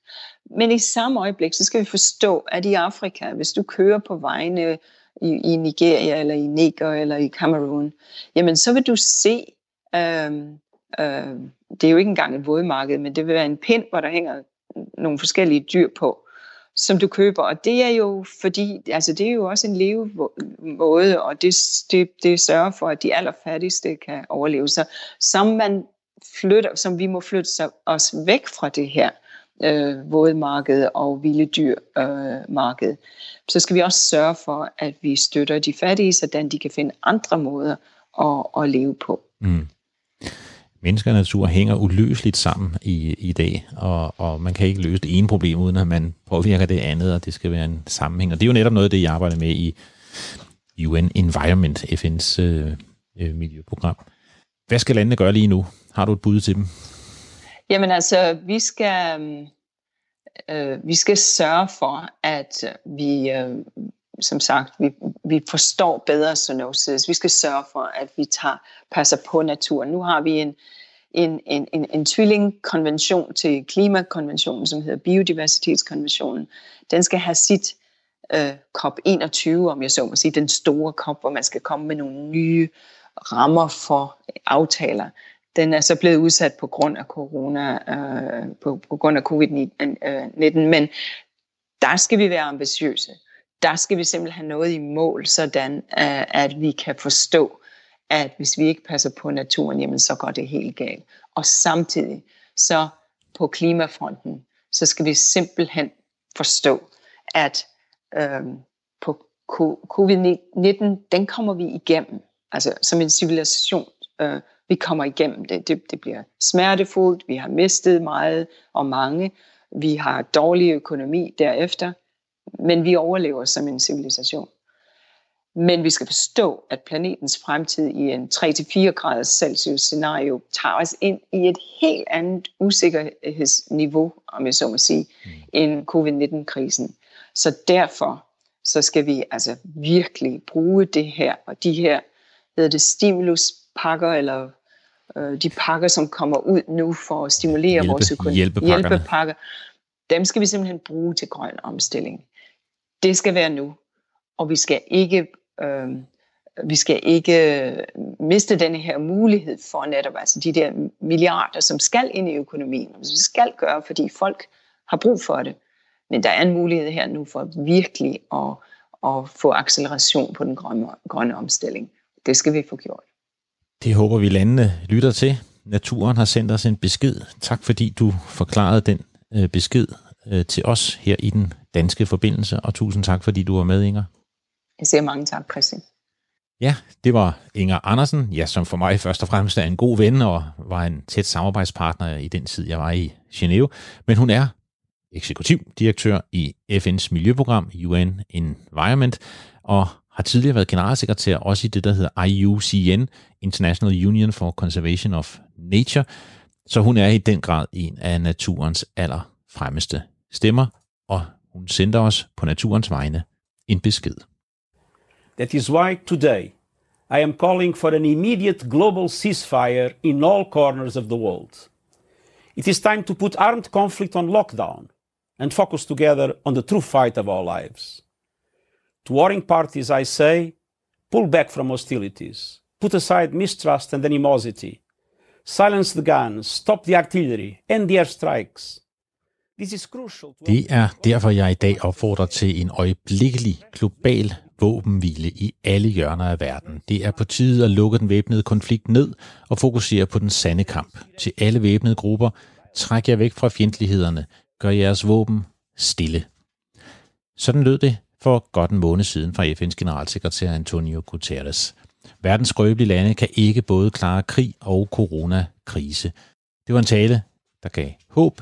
Men i samme øjeblik, så skal vi forstå, at i Afrika, hvis du kører på vejene i, i Nigeria, eller i Niger, eller i Cameroon, jamen så vil du se øhm, Øh, det er jo ikke engang et vådmarked, men det vil være en pind, hvor der hænger nogle forskellige dyr på, som du køber. Og det er jo fordi, altså det er jo også en levemåde, og det, det, det sørger for, at de allerfattigste kan overleve. Så som man flytter, som vi må flytte os væk fra det her øh, vådmarked og vilde dyr øh, marked, så skal vi også sørge for, at vi støtter de fattige, så de kan finde andre måder at, at leve på. Mm mennesker og natur hænger uløseligt sammen i, i dag, og, og man kan ikke løse det ene problem, uden at man påvirker det andet, og det skal være en sammenhæng. Og det er jo netop noget af det, jeg arbejder med i UN Environment, FN's øh, øh, miljøprogram. Hvad skal landene gøre lige nu? Har du et bud til dem? Jamen altså, vi skal, øh, vi skal sørge for, at vi, øh, som sagt, vi, vi forstår bedre zoonosis. Vi skal sørge for, at vi tager, passer på naturen. Nu har vi en, en, en, en, en tvillingkonvention til klimakonventionen, som hedder biodiversitetskonventionen. Den skal have sit øh, COP21, om jeg så må sige, den store COP, hvor man skal komme med nogle nye rammer for aftaler. Den er så blevet udsat på grund af corona, øh, på, på grund af covid-19, øh, men der skal vi være ambitiøse der skal vi simpelthen have noget i mål, sådan øh, at vi kan forstå, at hvis vi ikke passer på naturen, jamen så går det helt galt. Og samtidig så på klimafronten, så skal vi simpelthen forstå, at øhm, på covid-19, den kommer vi igennem. Altså som en civilisation, øh, vi kommer igennem det. det. Det bliver smertefuldt, vi har mistet meget og mange, vi har dårlig økonomi derefter, men vi overlever som en civilisation. Men vi skal forstå, at planetens fremtid i en 3-4 graders Celsius scenario tager os ind i et helt andet usikkerhedsniveau, om jeg så må sige, mm. end covid-19-krisen. Så derfor så skal vi altså virkelig bruge det her, og de her, hedder det stimuluspakker, eller øh, de pakker, som kommer ud nu for at stimulere Hjælpe, vores økonomi. Hjælpepakker. Dem skal vi simpelthen bruge til grøn omstilling. Det skal være nu, og vi skal ikke øh, vi skal ikke øh, miste denne her mulighed for netop altså de der milliarder, som skal ind i økonomien. Vi skal gøre, fordi folk har brug for det. Men der er en mulighed her nu for virkelig at, at få acceleration på den grønne, grønne omstilling. Det skal vi få gjort. Det håber vi landene lytter til. Naturen har sendt os en besked. Tak fordi du forklarede den øh, besked øh, til os her i den danske forbindelse, og tusind tak fordi du var med, Inger. Jeg siger mange tak, Christian. Ja, det var Inger Andersen, ja, som for mig først og fremmest er en god ven og var en tæt samarbejdspartner i den tid, jeg var i Genève. Men hun er eksekutivdirektør i FN's miljøprogram UN Environment, og har tidligere været generalsekretær også i det, der hedder IUCN, International Union for Conservation of Nature, så hun er i den grad en af naturens allerfremmeste stemmer, og hun sender os på naturens vegne en besked. That is why today I am calling for an immediate global ceasefire in all corners of the world. It is time to put armed conflict on lockdown and focus together on the true fight of our lives. To warring parties, I say, pull back from hostilities, put aside mistrust and animosity, silence the guns, stop the artillery, end the airstrikes. Det er derfor, jeg i dag opfordrer til en øjeblikkelig global våbenhvile i alle hjørner af verden. Det er på tide at lukke den væbnede konflikt ned og fokusere på den sande kamp. Til alle væbnede grupper, træk jer væk fra fjendtlighederne, gør jeres våben stille. Sådan lød det for godt en måned siden fra FN's generalsekretær Antonio Guterres. Verdens skrøbelige lande kan ikke både klare krig og coronakrise. Det var en tale, der gav håb.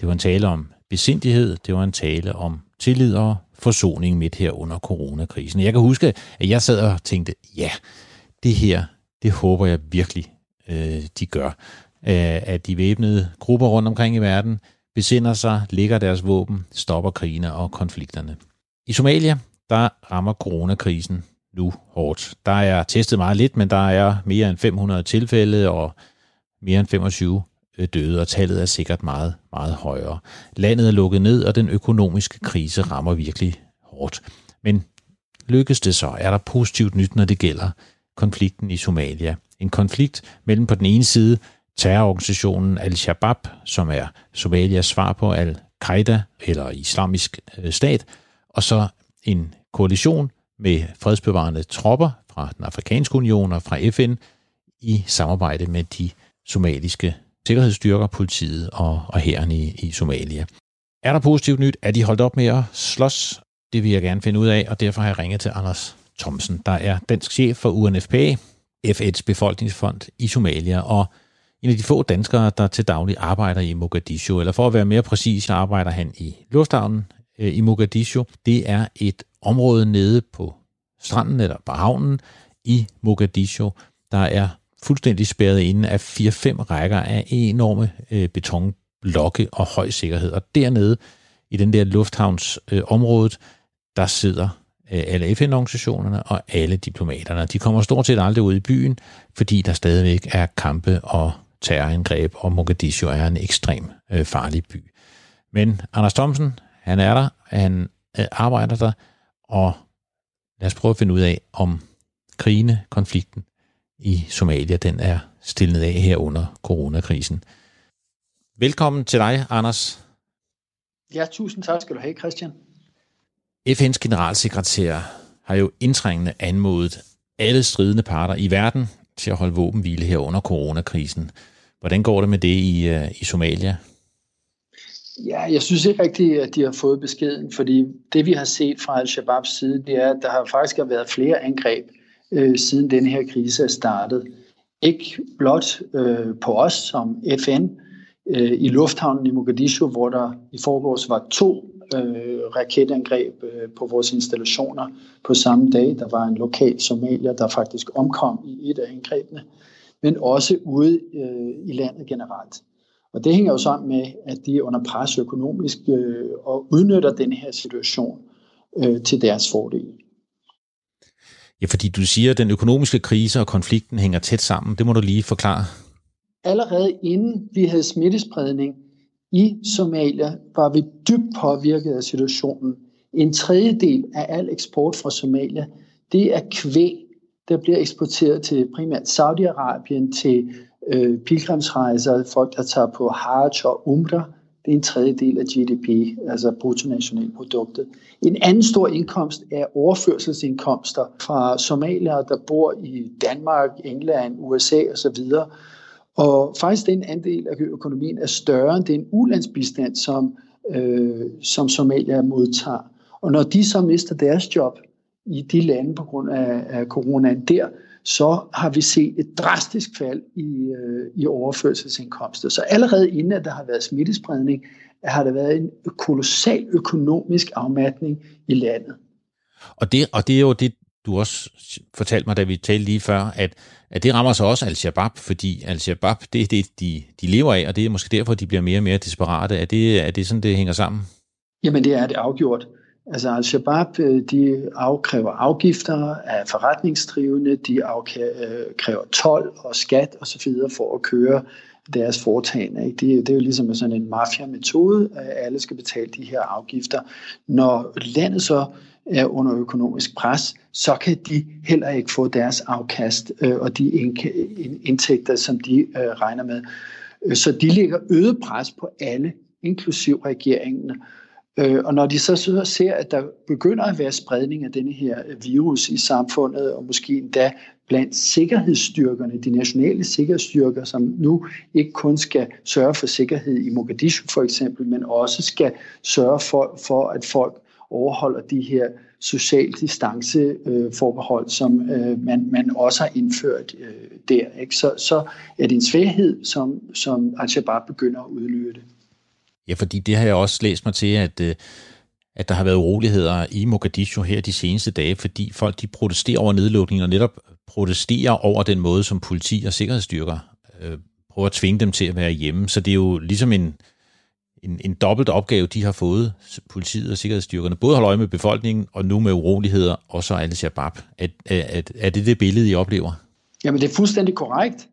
Det var en tale om besindighed. Det var en tale om tillid og forsoning midt her under coronakrisen. Jeg kan huske, at jeg sad og tænkte, ja, det her, det håber jeg virkelig, øh, de gør. Øh, at de væbnede grupper rundt omkring i verden besinder sig, lægger deres våben, stopper krigene og konflikterne. I Somalia, der rammer coronakrisen nu hårdt. Der er testet meget lidt, men der er mere end 500 tilfælde og mere end 25 Øh, døde, og tallet er sikkert meget, meget højere. Landet er lukket ned, og den økonomiske krise rammer virkelig hårdt. Men lykkes det så? Er der positivt nyt, når det gælder konflikten i Somalia? En konflikt mellem på den ene side terrororganisationen Al-Shabaab, som er Somalias svar på Al-Qaida eller islamisk øh, stat, og så en koalition med fredsbevarende tropper fra den afrikanske union og fra FN i samarbejde med de somaliske sikkerhedsstyrker, politiet og, og hæren i, i Somalia. Er der positivt nyt? Er de holdt op med at slås? Det vil jeg gerne finde ud af, og derfor har jeg ringet til Anders Thomsen, der er dansk chef for UNFPA, FN's befolkningsfond i Somalia, og en af de få danskere, der til daglig arbejder i Mogadishu, eller for at være mere præcis, arbejder han i lufthavnen øh, i Mogadishu. Det er et område nede på stranden eller på havnen i Mogadishu, der er fuldstændig spærret inde af 4-5 rækker af enorme øh, betonblokke og høj sikkerhed. Og dernede i den der lufthavnsområdet, øh, der sidder øh, alle FN-organisationerne og alle diplomaterne. De kommer stort set aldrig ud i byen, fordi der stadigvæk er kampe og terrorangreb, og Mogadishu er en ekstrem øh, farlig by. Men Anders Thomsen, han er der, han øh, arbejder der, og lad os prøve at finde ud af, om krigene, konflikten i Somalia, den er stillet af her under coronakrisen. Velkommen til dig, Anders. Ja, tusind tak skal du have, Christian. FN's generalsekretær har jo indtrængende anmodet alle stridende parter i verden til at holde våbenhvile her under coronakrisen. Hvordan går det med det i, øh, i Somalia? Ja, jeg synes ikke rigtigt, at de har fået beskeden, fordi det vi har set fra Al-Shabaabs side, det er, at der har faktisk været flere angreb, øh, siden den her krise er startet. Ikke blot øh, på os som FN, øh, i lufthavnen i Mogadishu, hvor der i forgårs var to øh, raketangreb øh, på vores installationer på samme dag. Der var en lokal somalier, der faktisk omkom i et af angrebene, men også ude øh, i landet generelt. Og det hænger jo sammen med, at de er under pres økonomisk øh, og udnytter den her situation øh, til deres fordel. Ja, fordi du siger, at den økonomiske krise og konflikten hænger tæt sammen. Det må du lige forklare. Allerede inden vi havde smittespredning i Somalia, var vi dybt påvirket af situationen. En tredjedel af al eksport fra Somalia, det er kvæg, der bliver eksporteret til primært Saudi-Arabien, til øh, pilgrimsrejser, folk der tager på Hajj og Umrah, det er en tredjedel af GDP, altså bruttonationalproduktet. En anden stor indkomst er overførselsindkomster fra somalier, der bor i Danmark, England, USA osv. Og faktisk den andel af økonomien er større end den ulandsbistand, som, øh, som somalier modtager. Og når de så mister deres job i de lande på grund af, af coronaen der, så har vi set et drastisk fald i, øh, i overførselsindkomster. Så allerede inden at der har været smittespredning, har der været en kolossal økonomisk afmatning i landet. Og det, og det er jo det, du også fortalte mig, da vi talte lige før, at, at det rammer så også Al-Shabaab, fordi Al-Shabaab, det er det, de, de lever af, og det er måske derfor, de bliver mere og mere desperate. Er det, er det sådan, det hænger sammen? Jamen, det er det afgjort. Altså Al-Shabaab, øh, de afkræver afgifter af forretningsdrivende, de afkræver øh, tolv og skat osv. for at køre deres foretagende. Ikke? Det, det er jo ligesom sådan en mafia-metode, at alle skal betale de her afgifter. Når landet så er under økonomisk pres, så kan de heller ikke få deres afkast øh, og de indtægter, som de øh, regner med. Så de lægger øget pres på alle, inklusiv regeringen. Øh, og når de så ser, at der begynder at være spredning af denne her øh, virus i samfundet, og måske endda blandt sikkerhedsstyrkerne, de nationale sikkerhedsstyrker, som nu ikke kun skal sørge for sikkerhed i Mogadishu for eksempel, men også skal sørge for, for at folk overholder de her social distanceforbehold, øh, som øh, man, man også har indført øh, der. Ikke? Så, så er det en svaghed, som, som Al-Shabaab begynder at udnytte. Ja, fordi det har jeg også læst mig til, at, øh, at der har været uroligheder i Mogadishu her de seneste dage, fordi folk de protesterer over nedlukningen og netop protesterer over den måde, som politi og sikkerhedsstyrker øh, prøver at tvinge dem til at være hjemme. Så det er jo ligesom en, en, en dobbelt opgave, de har fået, politiet og sikkerhedsstyrkerne. Både holde øje med befolkningen, og nu med uroligheder, og så Al-Shabaab. Er, er, er det det billede, I oplever? Jamen, det er fuldstændig korrekt.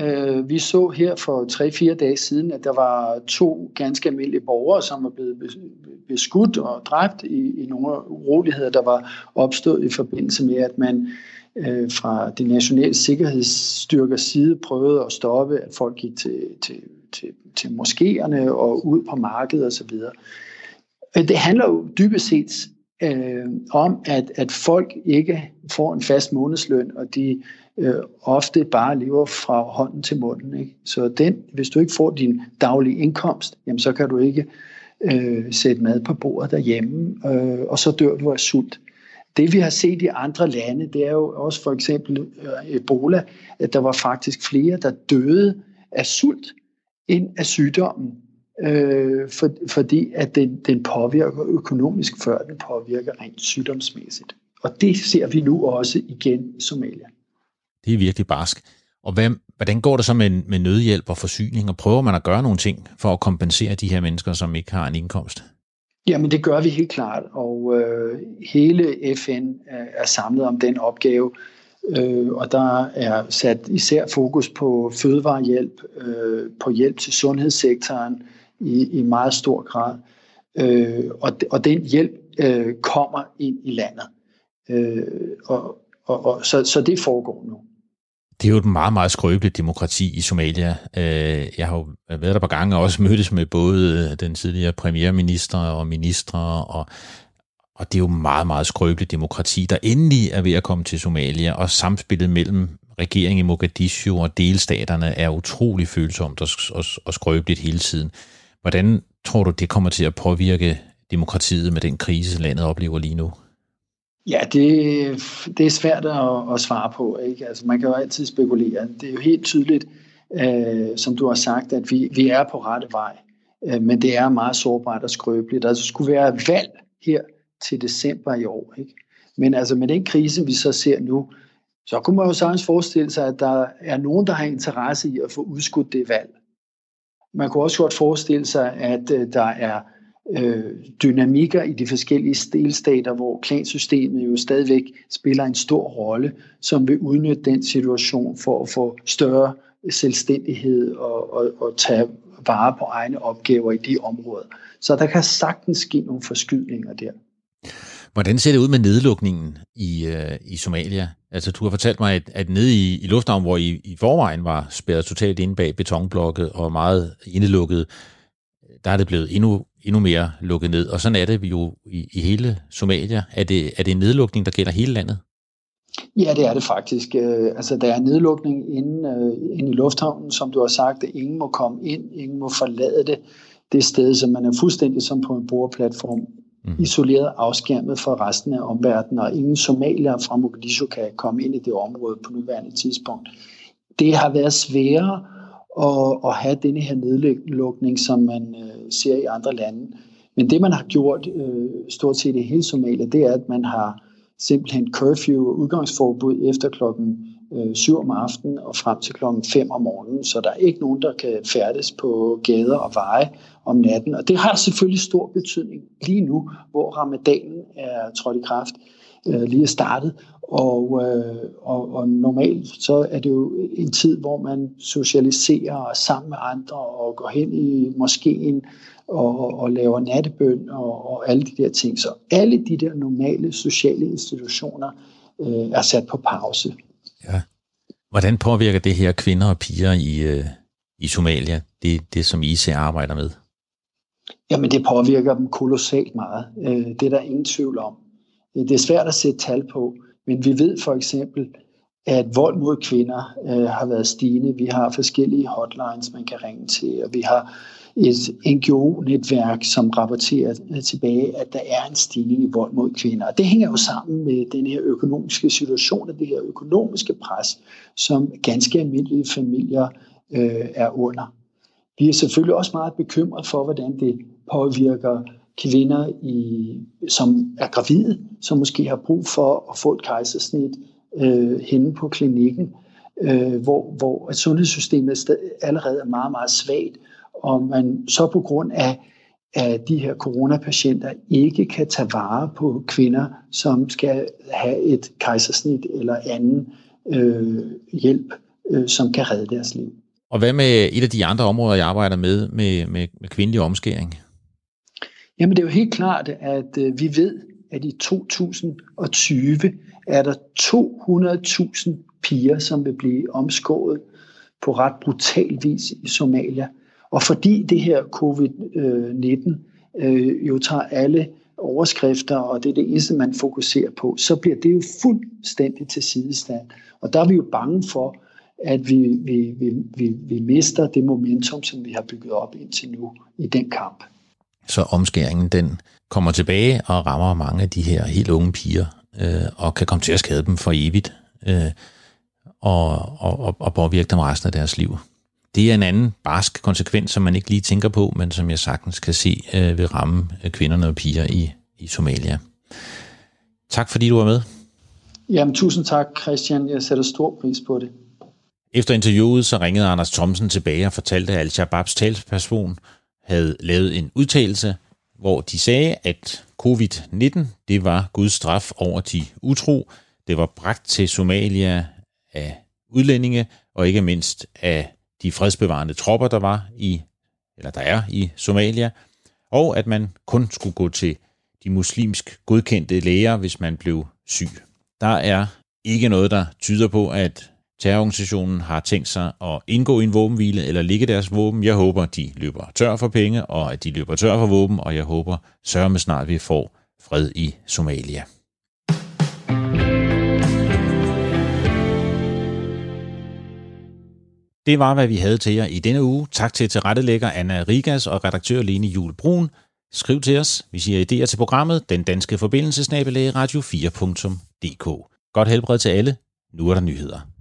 Øh, vi så her for 3-4 dage siden, at der var to ganske almindelige borgere, som var blevet beskudt og dræbt i, i nogle uroligheder, der var opstået i forbindelse med, at man øh, fra de nationale sikkerhedsstyrkers side prøvede at stoppe, at folk gik til, til, til, til moskéerne og ud på markedet osv. Det handler jo dybest set øh, om, at, at folk ikke får en fast månedsløn, og de øh, ofte bare lever fra hånden til munden. Ikke? Så den, hvis du ikke får din daglige indkomst, jamen så kan du ikke øh, sætte mad på bordet derhjemme, øh, og så dør du af sult. Det vi har set i andre lande, det er jo også for eksempel øh, Ebola, at der var faktisk flere, der døde af sult end af sygdommen, øh, for, fordi at den, den påvirker økonomisk, før den påvirker rent sygdomsmæssigt. Og det ser vi nu også igen i Somalia. Det er virkelig barsk. Og hvad, hvordan går det så med, med nødhjælp og forsyning? Og prøver man at gøre nogle ting for at kompensere de her mennesker, som ikke har en indkomst? Jamen det gør vi helt klart, og øh, hele FN er samlet om den opgave, øh, og der er sat især fokus på fødevarehjælp, øh, på hjælp til sundhedssektoren i, i meget stor grad, øh, og, og den hjælp øh, kommer ind i landet, øh, og, og, og så, så det foregår nu. Det er jo et meget, meget skrøbeligt demokrati i Somalia. Øh, jeg har jo været der på gange og også mødtes med både øh, den tidligere premierminister og ministre, og og det er jo meget, meget skrøbeligt demokrati, der endelig er ved at komme til Somalia, og samspillet mellem regeringen i Mogadishu og delstaterne er utrolig følsomt og, og, og skrøbeligt hele tiden. Hvordan tror du, det kommer til at påvirke demokratiet med den krise, landet oplever lige nu? Ja, det, det er svært at, at svare på. Ikke? Altså, man kan jo altid spekulere. Det er jo helt tydeligt, øh, som du har sagt, at vi, vi er på rette vej. Øh, men det er meget sårbart og skrøbeligt. Der altså, skulle være valg her til december i år. Ikke? Men altså med den krise, vi så ser nu, så kunne man jo sagtens forestille sig, at der er nogen, der har interesse i at få udskudt det valg. Man kunne også godt forestille sig, at øh, der er øh, dynamikker i de forskellige delstater, hvor klansystemet jo stadigvæk spiller en stor rolle, som vil udnytte den situation for at få større selvstændighed og, og, og tage vare på egne opgaver i de områder. Så der kan sagtens ske nogle forskydninger der. Hvordan ser det ud med nedlukningen i, øh, i Somalia? Altså, du har fortalt mig, at, at nede i, i lufthavnen, hvor I i forvejen var spærret totalt inde bag betonblokke og meget indelukket, der er det blevet endnu, endnu mere lukket ned. Og sådan er det jo i, i hele Somalia. Er det, er det en nedlukning, der gælder hele landet? Ja, det er det faktisk. Øh, altså, der er nedlukning inde, øh, inde i lufthavnen, som du har sagt, at ingen må komme ind, ingen må forlade det. Det sted, som man er fuldstændig som på en bordplatform, mm. isoleret afskærmet fra resten af omverdenen, og ingen somalier fra Mogadishu kan komme ind i det område på nuværende tidspunkt. Det har været sværere at, at have denne her nedlukning, som man øh, ser i andre lande. Men det, man har gjort øh, stort set i hele Somalia, det er, at man har simpelthen curfew og udgangsforbud efter klokken øh, 7 om aftenen og frem til klokken 5 om morgenen, så der er ikke nogen, der kan færdes på gader og veje om natten. Og det har selvfølgelig stor betydning lige nu, hvor ramadanen er trådt i kraft, øh, lige er startet. Og, øh, og, og normalt så er det jo en tid, hvor man socialiserer sammen med andre og går hen i moskeen og, og laver nattebøn og, og alle de der ting. Så alle de der normale sociale institutioner øh, er sat på pause. Ja. Hvordan påvirker det her kvinder og piger i, øh, i Somalia, det, det som IC arbejder med? Jamen det påvirker dem kolossalt meget. Øh, det er der ingen tvivl om. Øh, det er svært at sætte tal på, men vi ved for eksempel, at vold mod kvinder øh, har været stigende. Vi har forskellige hotlines, man kan ringe til, og vi har et NGO-netværk, som rapporterer øh, tilbage, at der er en stigning i vold mod kvinder. Og det hænger jo sammen med den her økonomiske situation og det her økonomiske pres, som ganske almindelige familier øh, er under. Vi er selvfølgelig også meget bekymret for, hvordan det påvirker kvinder, i, som er gravide, som måske har brug for at få et kejsersnit øh, henne på klinikken, øh, hvor, hvor sundhedssystemet allerede er meget, meget svagt, og man så på grund af, af de her coronapatienter ikke kan tage vare på kvinder, som skal have et kejsersnit eller anden øh, hjælp, øh, som kan redde deres liv. Og hvad med et af de andre områder, jeg arbejder med, med, med, med kvindelig omskæring? Jamen det er jo helt klart, at øh, vi ved, at i 2020 er der 200.000 piger, som vil blive omskåret på ret brutal vis i Somalia. Og fordi det her covid-19 øh, jo tager alle overskrifter, og det er det eneste, man fokuserer på, så bliver det jo fuldstændig til sidestand. Og der er vi jo bange for, at vi, vi, vi, vi, vi mister det momentum, som vi har bygget op indtil nu i den kamp. Så omskæringen, den kommer tilbage og rammer mange af de her helt unge piger, øh, og kan komme til at skade dem for evigt, øh, og, og, og påvirke dem resten af deres liv. Det er en anden barsk konsekvens, som man ikke lige tænker på, men som jeg sagtens kan se øh, vil ramme øh, kvinderne og piger i, i Somalia. Tak fordi du var med. Jamen, tusind tak, Christian. Jeg sætter stor pris på det. Efter interviewet så ringede Anders Thomsen tilbage og fortalte, at Al-Shababs talsperson havde lavet en udtalelse, hvor de sagde, at covid-19 det var Guds straf over de utro. Det var bragt til Somalia af udlændinge, og ikke mindst af de fredsbevarende tropper, der var i, eller der er i Somalia, og at man kun skulle gå til de muslimsk godkendte læger, hvis man blev syg. Der er ikke noget, der tyder på, at terrororganisationen har tænkt sig at indgå i en våbenhvile eller ligge deres våben. Jeg håber, de løber tør for penge, og at de løber tør for våben, og jeg håber sørme snart, vi får fred i Somalia. Det var, hvad vi havde til jer i denne uge. Tak til tilrettelægger Anna Rigas og redaktør Lene Jule Brun. Skriv til os, hvis I har idéer til programmet, den danske forbindelsesnabelag radio4.dk. Godt helbred til alle. Nu er der nyheder.